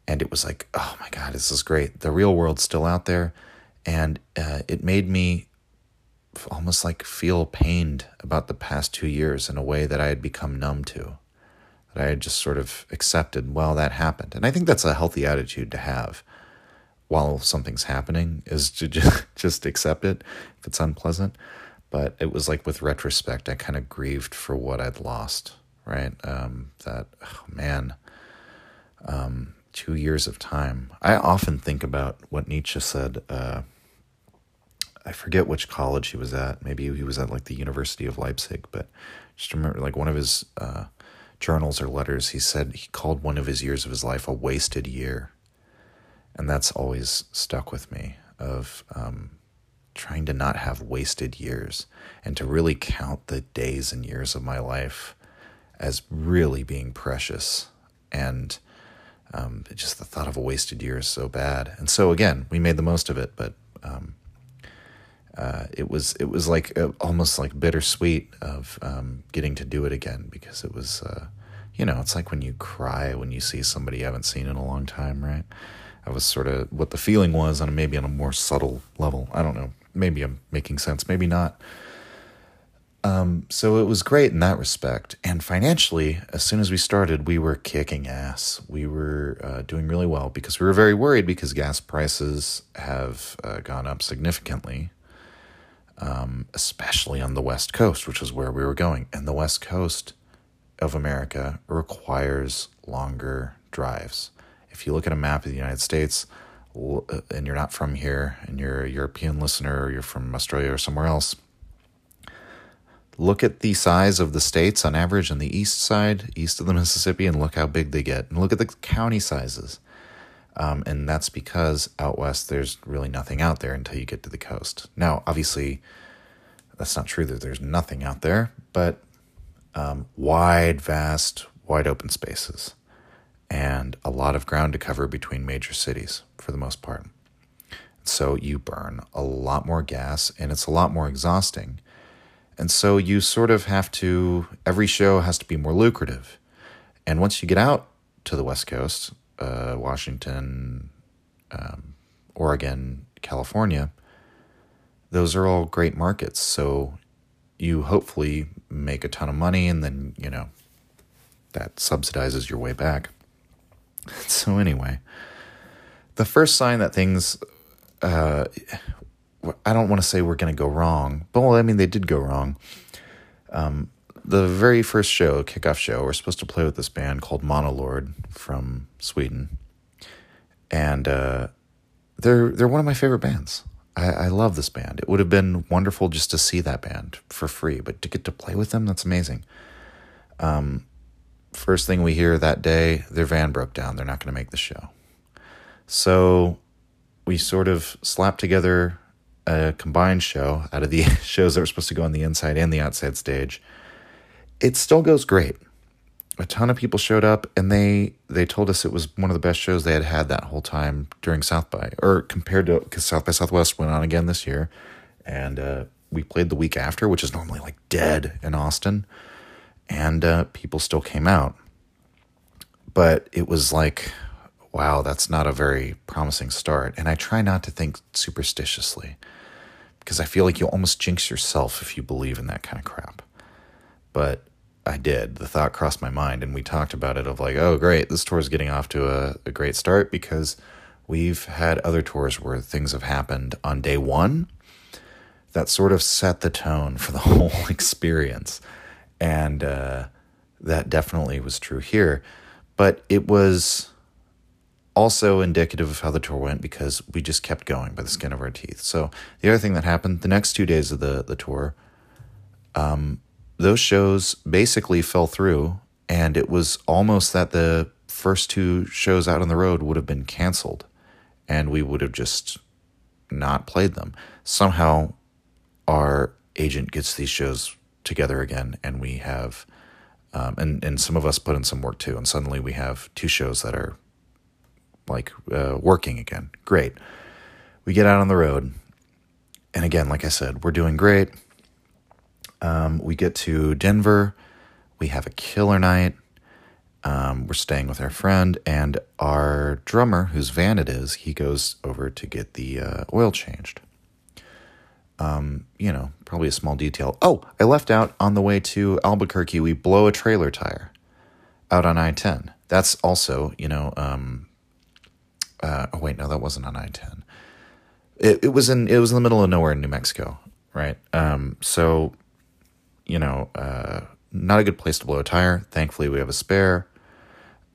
And it was like, oh my God, this is great. The real world's still out there. And uh, it made me almost like feel pained about the past two years in a way that I had become numb to, that I had just sort of accepted, well, that happened. And I think that's a healthy attitude to have while something's happening is to just, just accept it if it's unpleasant but it was like with retrospect, I kind of grieved for what I'd lost, right? Um, that, oh man, um, two years of time. I often think about what Nietzsche said. Uh, I forget which college he was at. Maybe he was at like the University of Leipzig, but just remember like one of his uh, journals or letters, he said he called one of his years of his life a wasted year. And that's always stuck with me of, um, trying to not have wasted years and to really count the days and years of my life as really being precious. And um, just the thought of a wasted year is so bad. And so again, we made the most of it, but um, uh, it was it was like uh, almost like bittersweet of um, getting to do it again because it was uh, you know it's like when you cry when you see somebody you haven't seen in a long time, right? That was sort of what the feeling was on maybe on a more subtle level. I don't know maybe I'm making sense, maybe not. Um, so it was great in that respect. And financially, as soon as we started, we were kicking ass. We were uh, doing really well because we were very worried because gas prices have uh, gone up significantly, um, especially on the West Coast, which is where we were going. And the West Coast of America requires longer drives. If you look at a map of the United States, and you're not from here and you're a European listener or you're from Australia or somewhere else, look at the size of the states on average on the east side, east of the Mississippi, and look how big they get. And look at the county sizes. Um, and that's because out west, there's really nothing out there until you get to the coast. Now, obviously, that's not true that there's nothing out there, but um, wide, vast, wide open spaces and a lot of ground to cover between major cities for the most part. So you burn a lot more gas and it's a lot more exhausting. And so you sort of have to, every show has to be more lucrative. And once you get out to the West Coast, uh, Washington, um, Oregon, California, those are all great markets. So you hopefully make a ton of money and then, you know, that subsidizes your way back. So, anyway, the first sign that things, uh, I don't want to say we're going to go wrong, but well, I mean, they did go wrong. Um, the very first show, kickoff show, we're supposed to play with this band called Monolord from Sweden, and uh, they're they're one of my favorite bands. I, love this band. It would have been wonderful just to see that band for free, but to get to play with them, that's amazing. Um, First thing we hear that day, their van broke down. They're not going to make the show. So we sort of slapped together a combined show out of the shows that were supposed to go on the inside and the outside stage. It still goes great. A ton of people showed up and they they told us it was one of the best shows they had had that whole time during South by or compared to because South by Southwest went on again this year, and uh, we played the week after, which is normally like dead in Austin and uh, people still came out. But it was like, wow, that's not a very promising start. And I try not to think superstitiously because I feel like you almost jinx yourself if you believe in that kind of crap. but I did. The thought crossed my mind, and we talked about it of like, oh, great, this tour is getting off to a, a great start because we've had other tours where things have happened on day one that sort of set the tone for the whole experience. And uh, that definitely was true here. But it was also indicative of how the tour went because we just kept going by the skin of our teeth. So the other thing that happened the next two days of the the tour, um, those shows basically fell through, and it was almost that the first two shows out on the road would have been canceled, and we would have just not played them. Somehow, our agent gets these shows together again, and we have. Um, and and some of us put in some work too, and suddenly we have two shows that are like uh, working again. Great. We get out on the road, and again, like I said, we're doing great. Um, we get to Denver. We have a killer night. Um, we're staying with our friend and our drummer, whose van it is. He goes over to get the uh, oil changed. Um, you know, probably a small detail. Oh, I left out on the way to Albuquerque. We blow a trailer tire out on I ten. That's also, you know, um, uh, oh wait, no, that wasn't on I ten. It it was in it was in the middle of nowhere in New Mexico, right? Um, so, you know, uh, not a good place to blow a tire. Thankfully, we have a spare.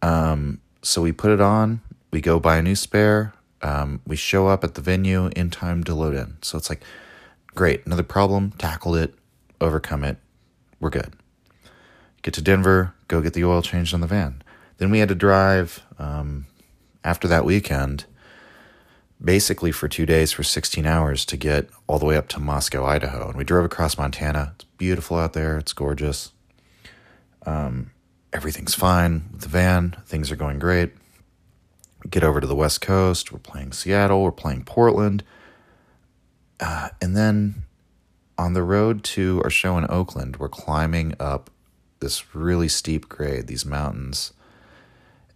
Um, so we put it on. We go buy a new spare. Um, we show up at the venue in time to load in. So it's like, great, another problem, tackled it, overcome it, we're good. Get to Denver, go get the oil changed on the van. Then we had to drive um, after that weekend, basically for two days for 16 hours to get all the way up to Moscow, Idaho. And we drove across Montana. It's beautiful out there, it's gorgeous. Um, everything's fine with the van, things are going great. Get over to the West Coast, we're playing Seattle, we're playing Portland. Uh, and then on the road to our show in Oakland, we're climbing up this really steep grade, these mountains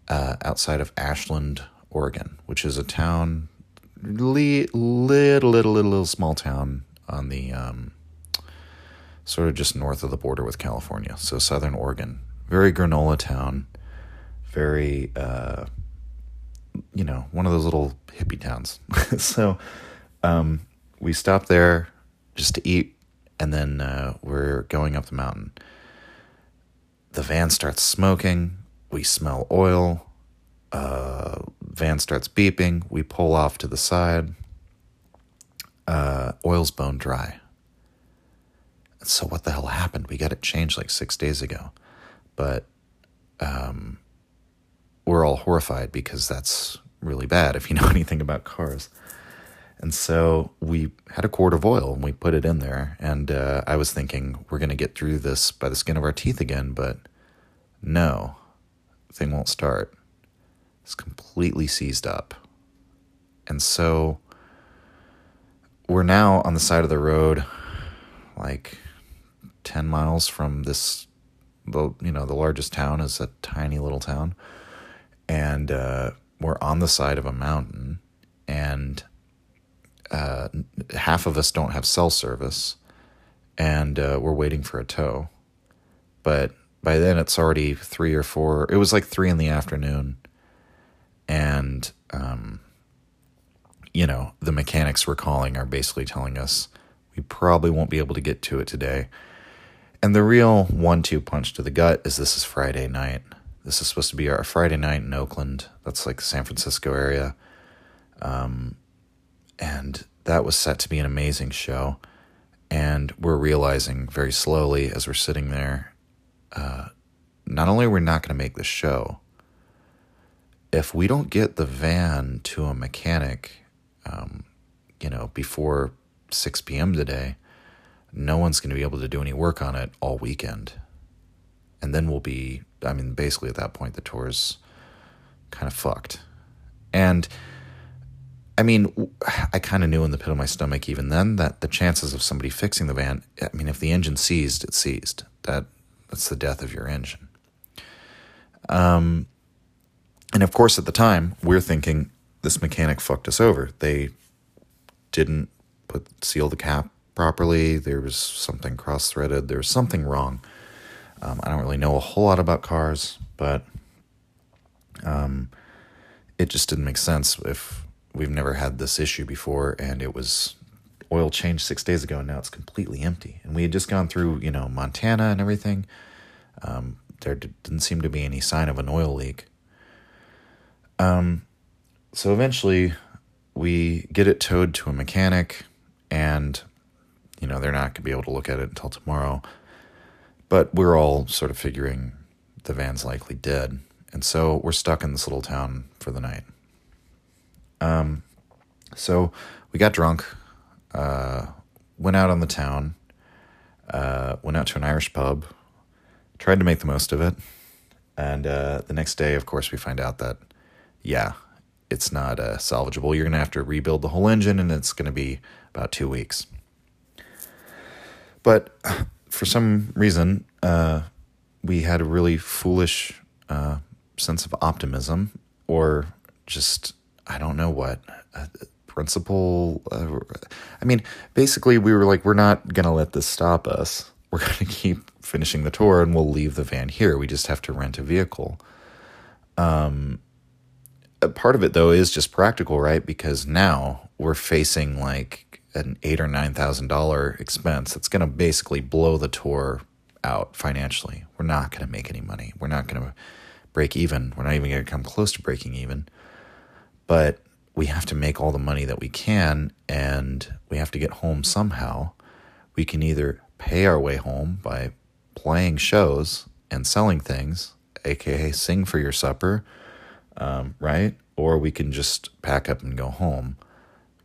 uh, outside of Ashland, Oregon, which is a town, little, little, little, little small town on the um, sort of just north of the border with California. So southern Oregon, very granola town, very, uh, you know, one of those little hippie towns. so um, we stopped there just to eat, and then uh, we're going up the mountain. The van starts smoking we smell oil. Uh, van starts beeping. We pull off to the side. Uh, oil's bone dry. So what the hell happened? We got it changed like six days ago, but um, we're all horrified because that's really bad if you know anything about cars. And so we had a quart of oil and we put it in there. And uh, I was thinking we're going to get through this by the skin of our teeth again, but no thing won't start. It's completely seized up. And so we're now on the side of the road, like 10 miles from this, the, you know, the largest town is a tiny little town. And uh, we're on the side of a mountain, and uh, half of us don't have cell service, and uh, we're waiting for a tow. But by then it's already three or four. It was like three in the afternoon, and um, you know the mechanics we're calling are basically telling us we probably won't be able to get to it today. And the real one-two punch to the gut is this is Friday night. This is supposed to be our Friday night in Oakland. That's like the San Francisco area. Um, and that was set to be an amazing show. And we're realizing very slowly as we're sitting there uh, not only are we not going to make the show, if we don't get the van to a mechanic, um, you know, before 6 p.m. today, no one's going to be able to do any work on it all weekend. And then we'll be, I mean, basically at that point, the tour's kind of fucked. And I mean, I kind of knew in the pit of my stomach even then that the chances of somebody fixing the van, I mean, if the engine seized, it seized. That that's the death of your engine. Um, and of course, at the time, we're thinking this mechanic fucked us over. They didn't put seal the cap properly. There was something cross threaded. There was something wrong. Um, I don't really know a whole lot about cars, but um, it just didn't make sense if we've never had this issue before and it was oil changed six days ago and now it's completely empty. And we had just gone through, you know, Montana and everything. Um, there didn't seem to be any sign of an oil leak. Um, so eventually we get it towed to a mechanic and, you know, they're not going to be able to look at it until tomorrow. But we're all sort of figuring the van's likely dead. And so we're stuck in this little town for the night. Um, so we got drunk, uh, went out on the town, uh, went out to an Irish pub, tried to make the most of it. And uh, the next day, of course, we find out that, yeah, it's not uh, salvageable. You're going to have to rebuild the whole engine, and it's going to be about two weeks. But for some reason, uh, we had a really foolish uh, sense of optimism, or just I don't know what principle. Uh, I mean, basically, we were like, we're not gonna let this stop us. We're gonna keep finishing the tour, and we'll leave the van here. We just have to rent a vehicle. Um, part of it though is just practical, right? Because now we're facing like an eight or nine thousand dollar expense that's going to basically blow the tour out financially. We're not going to make any money. We're not going to break even. We're not even going to come close to breaking even. But we have to make all the money that we can and we have to get home somehow. We can either pay our way home by playing shows and selling things, aka sing for your supper, um, right? Or we can just pack up and go home.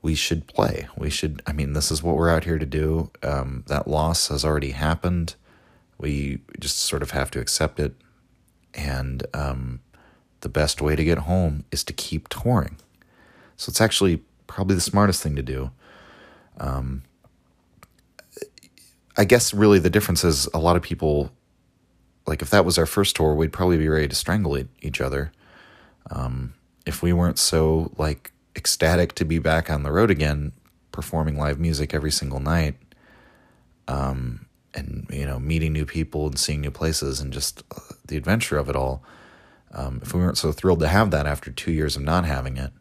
We should play. We should, I mean, this is what we're out here to do. Um, that loss has already happened. We just sort of have to accept it. And um, the best way to get home is to keep touring. So it's actually probably the smartest thing to do. Um, I guess really the difference is a lot of people, like if that was our first tour, we'd probably be ready to strangle each other. Um, if we weren't so like ecstatic to be back on the road again, performing live music every single night, um, and you know meeting new people and seeing new places and just uh, the adventure of it all. Um, if we weren't so thrilled to have that after two years of not having it,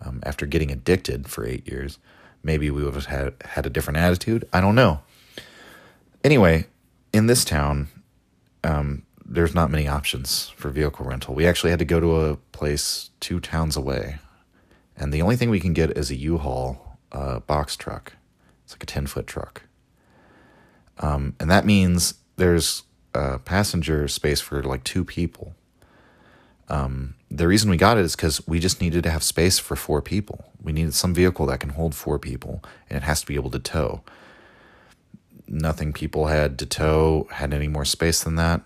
um, after getting addicted for eight years, maybe we would have had, had a different attitude. I don't know. Anyway, in this town, um, there's not many options for vehicle rental. We actually had to go to a place two towns away, and the only thing we can get is a U-Haul uh, box truck. It's like a ten foot truck, um, and that means there's a passenger space for like two people. Um, the reason we got it is because we just needed to have space for four people. We needed some vehicle that can hold four people, and it has to be able to tow. Nothing people had to tow had any more space than that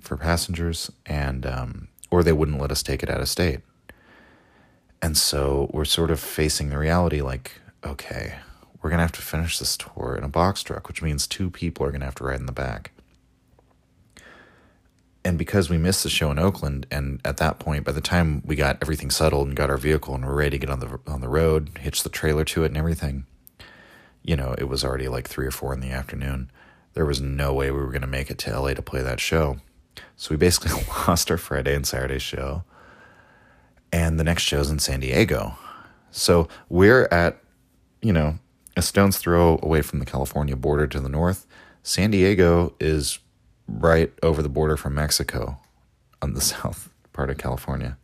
for passengers, and um, or they wouldn't let us take it out of state. And so we're sort of facing the reality like, okay, we're gonna have to finish this tour in a box truck, which means two people are gonna have to ride in the back. And because we missed the show in Oakland, and at that point, by the time we got everything settled and got our vehicle and we're ready to get on the on the road, hitch the trailer to it and everything, you know, it was already like three or four in the afternoon. There was no way we were going to make it to LA to play that show. So we basically lost our Friday and Saturday show. And the next show's in San Diego. So we're at, you know, a stone's throw away from the California border to the north. San Diego is right over the border from Mexico on the south part of California.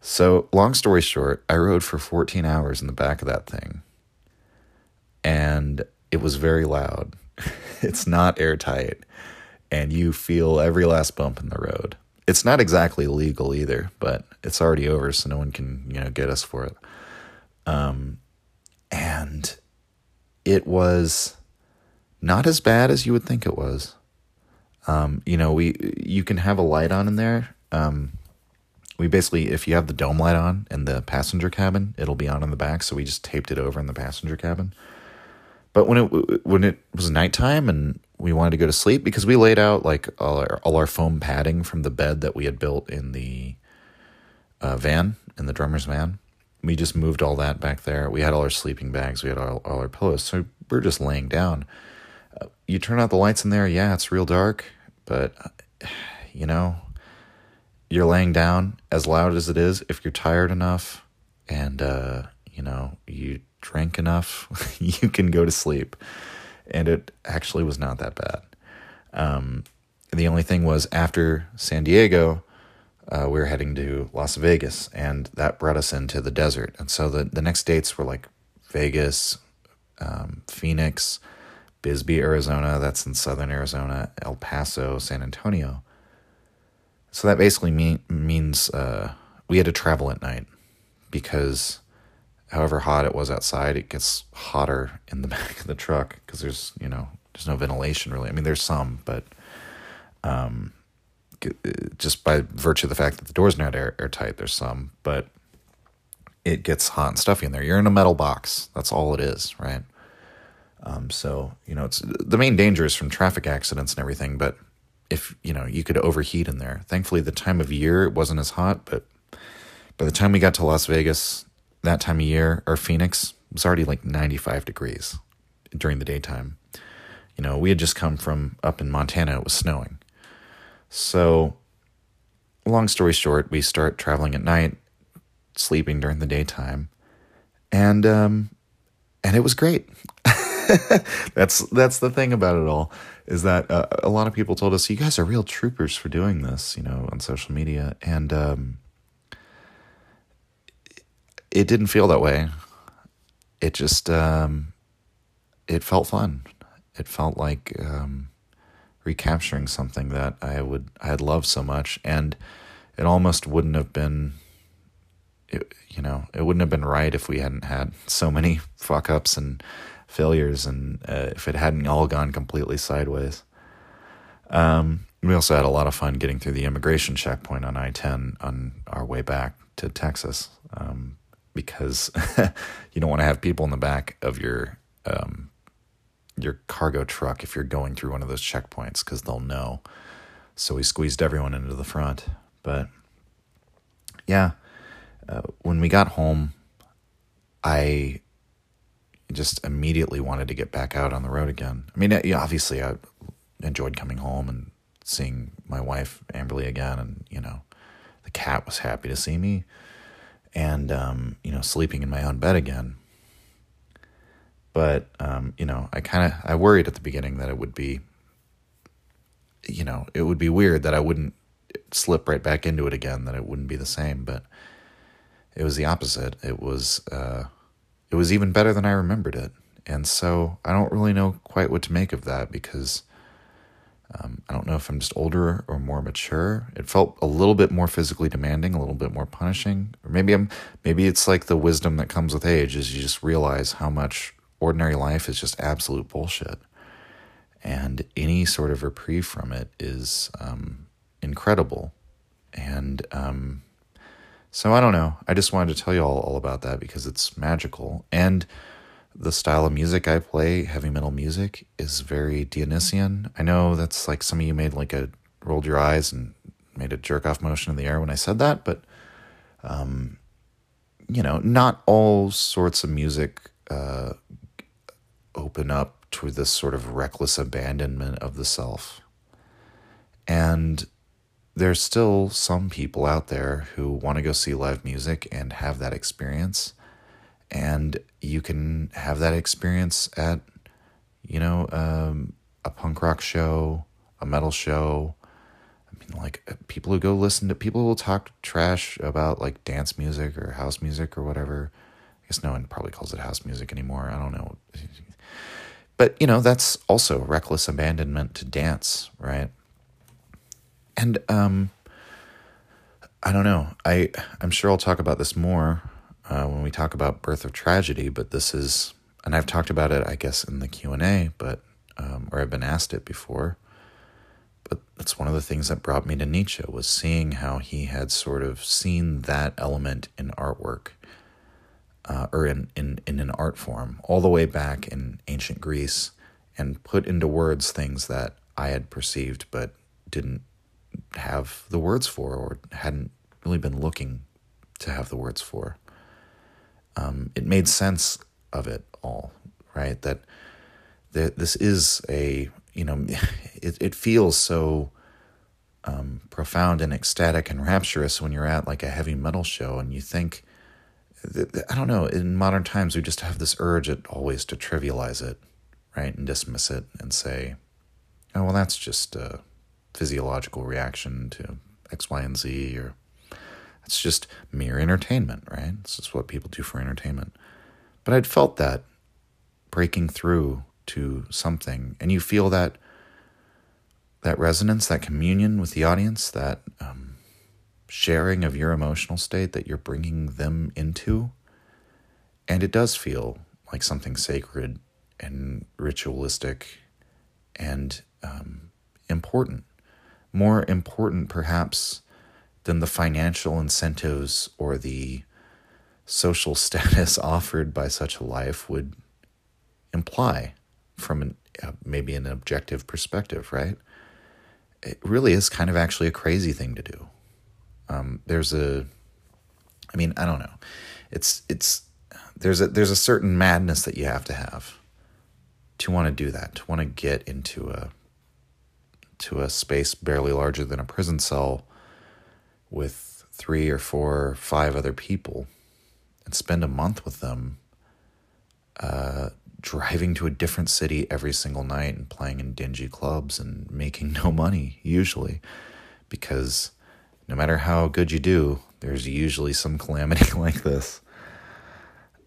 So, long story short, I rode for 14 hours in the back of that thing. And it was very loud. it's not airtight and you feel every last bump in the road. It's not exactly legal either, but it's already over, so no one can you know get us for it. Um, and it was not as bad as you would think it was. Um, you know, we you can have a light on in there. Um, we basically, if you have the dome light on in the passenger cabin, it'll be on in the back. So we just taped it over in the passenger cabin. But when it when it was nighttime and we wanted to go to sleep because we laid out like all our, all our foam padding from the bed that we had built in the uh, van in the drummer's van. We just moved all that back there. We had all our sleeping bags. We had all, all our pillows. So we are just laying down. Uh, you turn out the lights in there, yeah, it's real dark, but you know, you're laying down as loud as it is. If you're tired enough and, uh, you know, you drink enough, you can go to sleep. And it actually was not that bad. Um, the only thing was after San Diego, uh, we were heading to Las Vegas, and that brought us into the desert. And so the, the next dates were like Vegas, um, Phoenix, Bisbee, Arizona, that's in southern Arizona, El Paso, San Antonio. So that basically mean, means uh, we had to travel at night because however hot it was outside, it gets hotter in the back of the truck because there's, you know, there's no ventilation really. I mean, there's some, but um, just by virtue of the fact that the door's are not air, airtight, there's some, but it gets hot and stuffy in there. You're in a metal box. That's all it is, right? Um, so you know, it's the main danger is from traffic accidents and everything. But if you know, you could overheat in there. Thankfully, the time of year it wasn't as hot. But by the time we got to Las Vegas, that time of year, or Phoenix was already like 95 degrees during the daytime. You know, we had just come from up in Montana. It was snowing. So, long story short, we start traveling at night, sleeping during the daytime, and um, and it was great. that's that's the thing about it all is that uh, a lot of people told us you guys are real troopers for doing this, you know, on social media, and um, it didn't feel that way. It just um, it felt fun. It felt like um, recapturing something that I would I had loved so much, and it almost wouldn't have been. It, you know, it wouldn't have been right if we hadn't had so many fuck ups and failures, and uh, if it hadn't all gone completely sideways. Um, we also had a lot of fun getting through the immigration checkpoint on I 10 on our way back to Texas um, because you don't want to have people in the back of your um, your cargo truck if you're going through one of those checkpoints because they'll know. So we squeezed everyone into the front. But yeah, uh, when we got home, I just immediately wanted to get back out on the road again. I mean, obviously, I enjoyed coming home and seeing my wife Amberly again, and you know, the cat was happy to see me, and um, you know, sleeping in my own bed again. But um, you know, I kind of I worried at the beginning that it would be, you know, it would be weird that I wouldn't slip right back into it again, that it wouldn't be the same. But it was the opposite. It was uh, it was even better than I remembered it, and so I don't really know quite what to make of that because. Um, I don't know if I'm just older or more mature. It felt a little bit more physically demanding, a little bit more punishing, or maybe I'm maybe it's like the wisdom that comes with age, is you just realize how much ordinary life is just absolute bullshit. And any sort of reprieve from it is um, incredible. And um, so I don't know. I just wanted to tell you all, all about that because it's magical. And the style of music I play, heavy metal music, is very Dionysian. I know that's like some of you made like a rolled your eyes and made a jerk off motion in the air when I said that, but um, you know, not all sorts of music uh, open up to this sort of reckless abandonment of the self. And there's still some people out there who want to go see live music and have that experience. And you can have that experience at, you know, um, a punk rock show, a metal show. I mean, like uh, people who go listen to people who will talk trash about like dance music or house music or whatever. I guess no one probably calls it house music anymore. I don't know. But, you know, that's also reckless abandonment to dance, right? And um I don't know. I I'm sure I'll talk about this more uh, when we talk about Birth of Tragedy, but this is and I've talked about it I guess in the Q&A, but um, or I've been asked it before. But that's one of the things that brought me to Nietzsche was seeing how he had sort of seen that element in artwork uh, or in, in, in an art form all the way back in ancient Greece and put into words things that I had perceived but didn't have the words for or hadn't really been looking to have the words for. Um, it made sense of it all, right? That this is a you know it, it feels so um, profound and ecstatic and rapturous when you're at like a heavy metal show and you think I don't know in modern times we just have this urge at always to trivialize it right and dismiss it and say oh well that's just a physiological reaction to X Y and Z or it's just mere entertainment right? This is what people do for entertainment. But I'd felt that breaking through to something and you feel that that resonance that communion with the audience that um, sharing of your emotional state that you're bringing them into. And it does feel like something sacred and ritualistic and um, important more important perhaps than the financial incentives or the social status offered by such a life would imply from an, uh, maybe an objective perspective, right? It really is kind of actually a crazy thing to do. Um, there's a, I mean, I don't know. It's it's there's a there's a certain madness that you have to have to want to do that, to want to get into a to a space barely larger than a prison cell with three or four or five other people and spend a month with them uh, driving to a different city every single night and playing in dingy clubs and making no money, usually, because no matter how good you do, there's usually some calamity like this.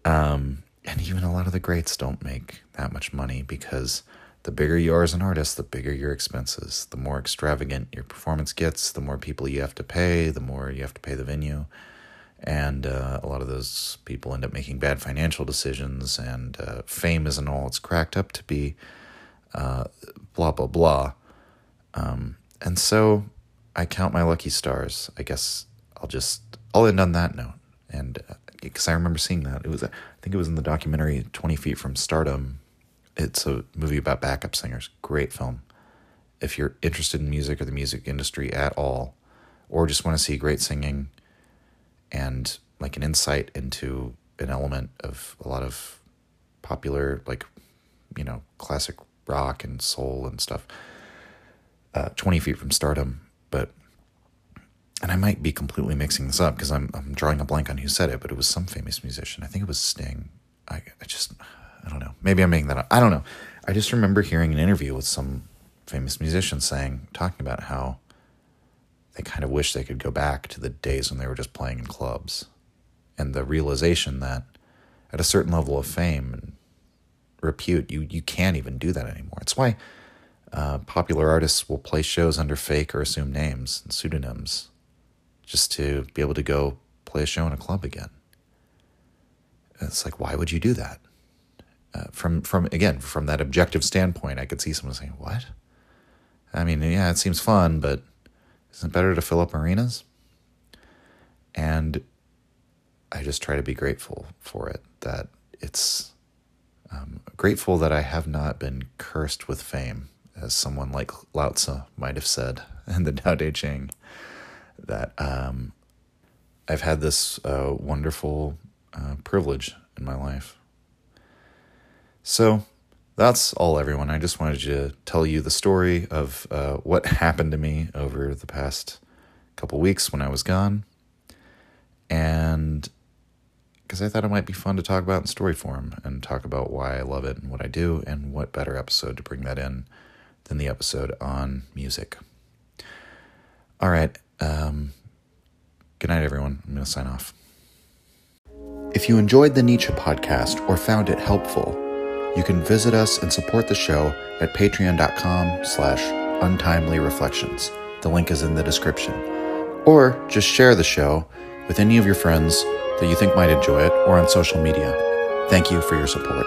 Um, and even a lot of the greats don't make that much money because the bigger you are as an artist, the bigger your expenses. The more extravagant your performance gets, the more people you have to pay, the more you have to pay the venue and uh, a lot of those people end up making bad financial decisions, and uh, fame isn't all it's cracked up to be. Uh, blah blah blah, um, and so I count my lucky stars. I guess I'll just I'll end on that note, and because uh, I remember seeing that it was I think it was in the documentary Twenty Feet from Stardom. It's a movie about backup singers. Great film. If you're interested in music or the music industry at all, or just want to see great singing and like an insight into an element of a lot of popular like you know classic rock and soul and stuff uh, 20 feet from stardom but and i might be completely mixing this up because I'm, I'm drawing a blank on who said it but it was some famous musician i think it was sting i, I just i don't know maybe i'm making that up i don't know i just remember hearing an interview with some famous musician saying talking about how they kind of wish they could go back to the days when they were just playing in clubs. And the realization that at a certain level of fame and repute, you, you can't even do that anymore. It's why uh, popular artists will play shows under fake or assumed names and pseudonyms just to be able to go play a show in a club again. it's like, why would you do that? Uh, from from again from that objective standpoint, I could see someone saying, "What?" I mean, yeah, it seems fun, but isn't it better to fill up arenas? And I just try to be grateful for it, that it's um, grateful that I have not been cursed with fame, as someone like Lao Tzu might have said in the Tao Te Ching, that um, I've had this uh, wonderful uh, privilege in my life. So that's all, everyone. I just wanted to tell you the story of uh, what happened to me over the past couple weeks when I was gone. And because I thought it might be fun to talk about in story form and talk about why I love it and what I do, and what better episode to bring that in than the episode on music. All right. Um, good night, everyone. I'm going to sign off. If you enjoyed the Nietzsche podcast or found it helpful, you can visit us and support the show at patreon.com slash untimely reflections. The link is in the description. Or just share the show with any of your friends that you think might enjoy it or on social media. Thank you for your support.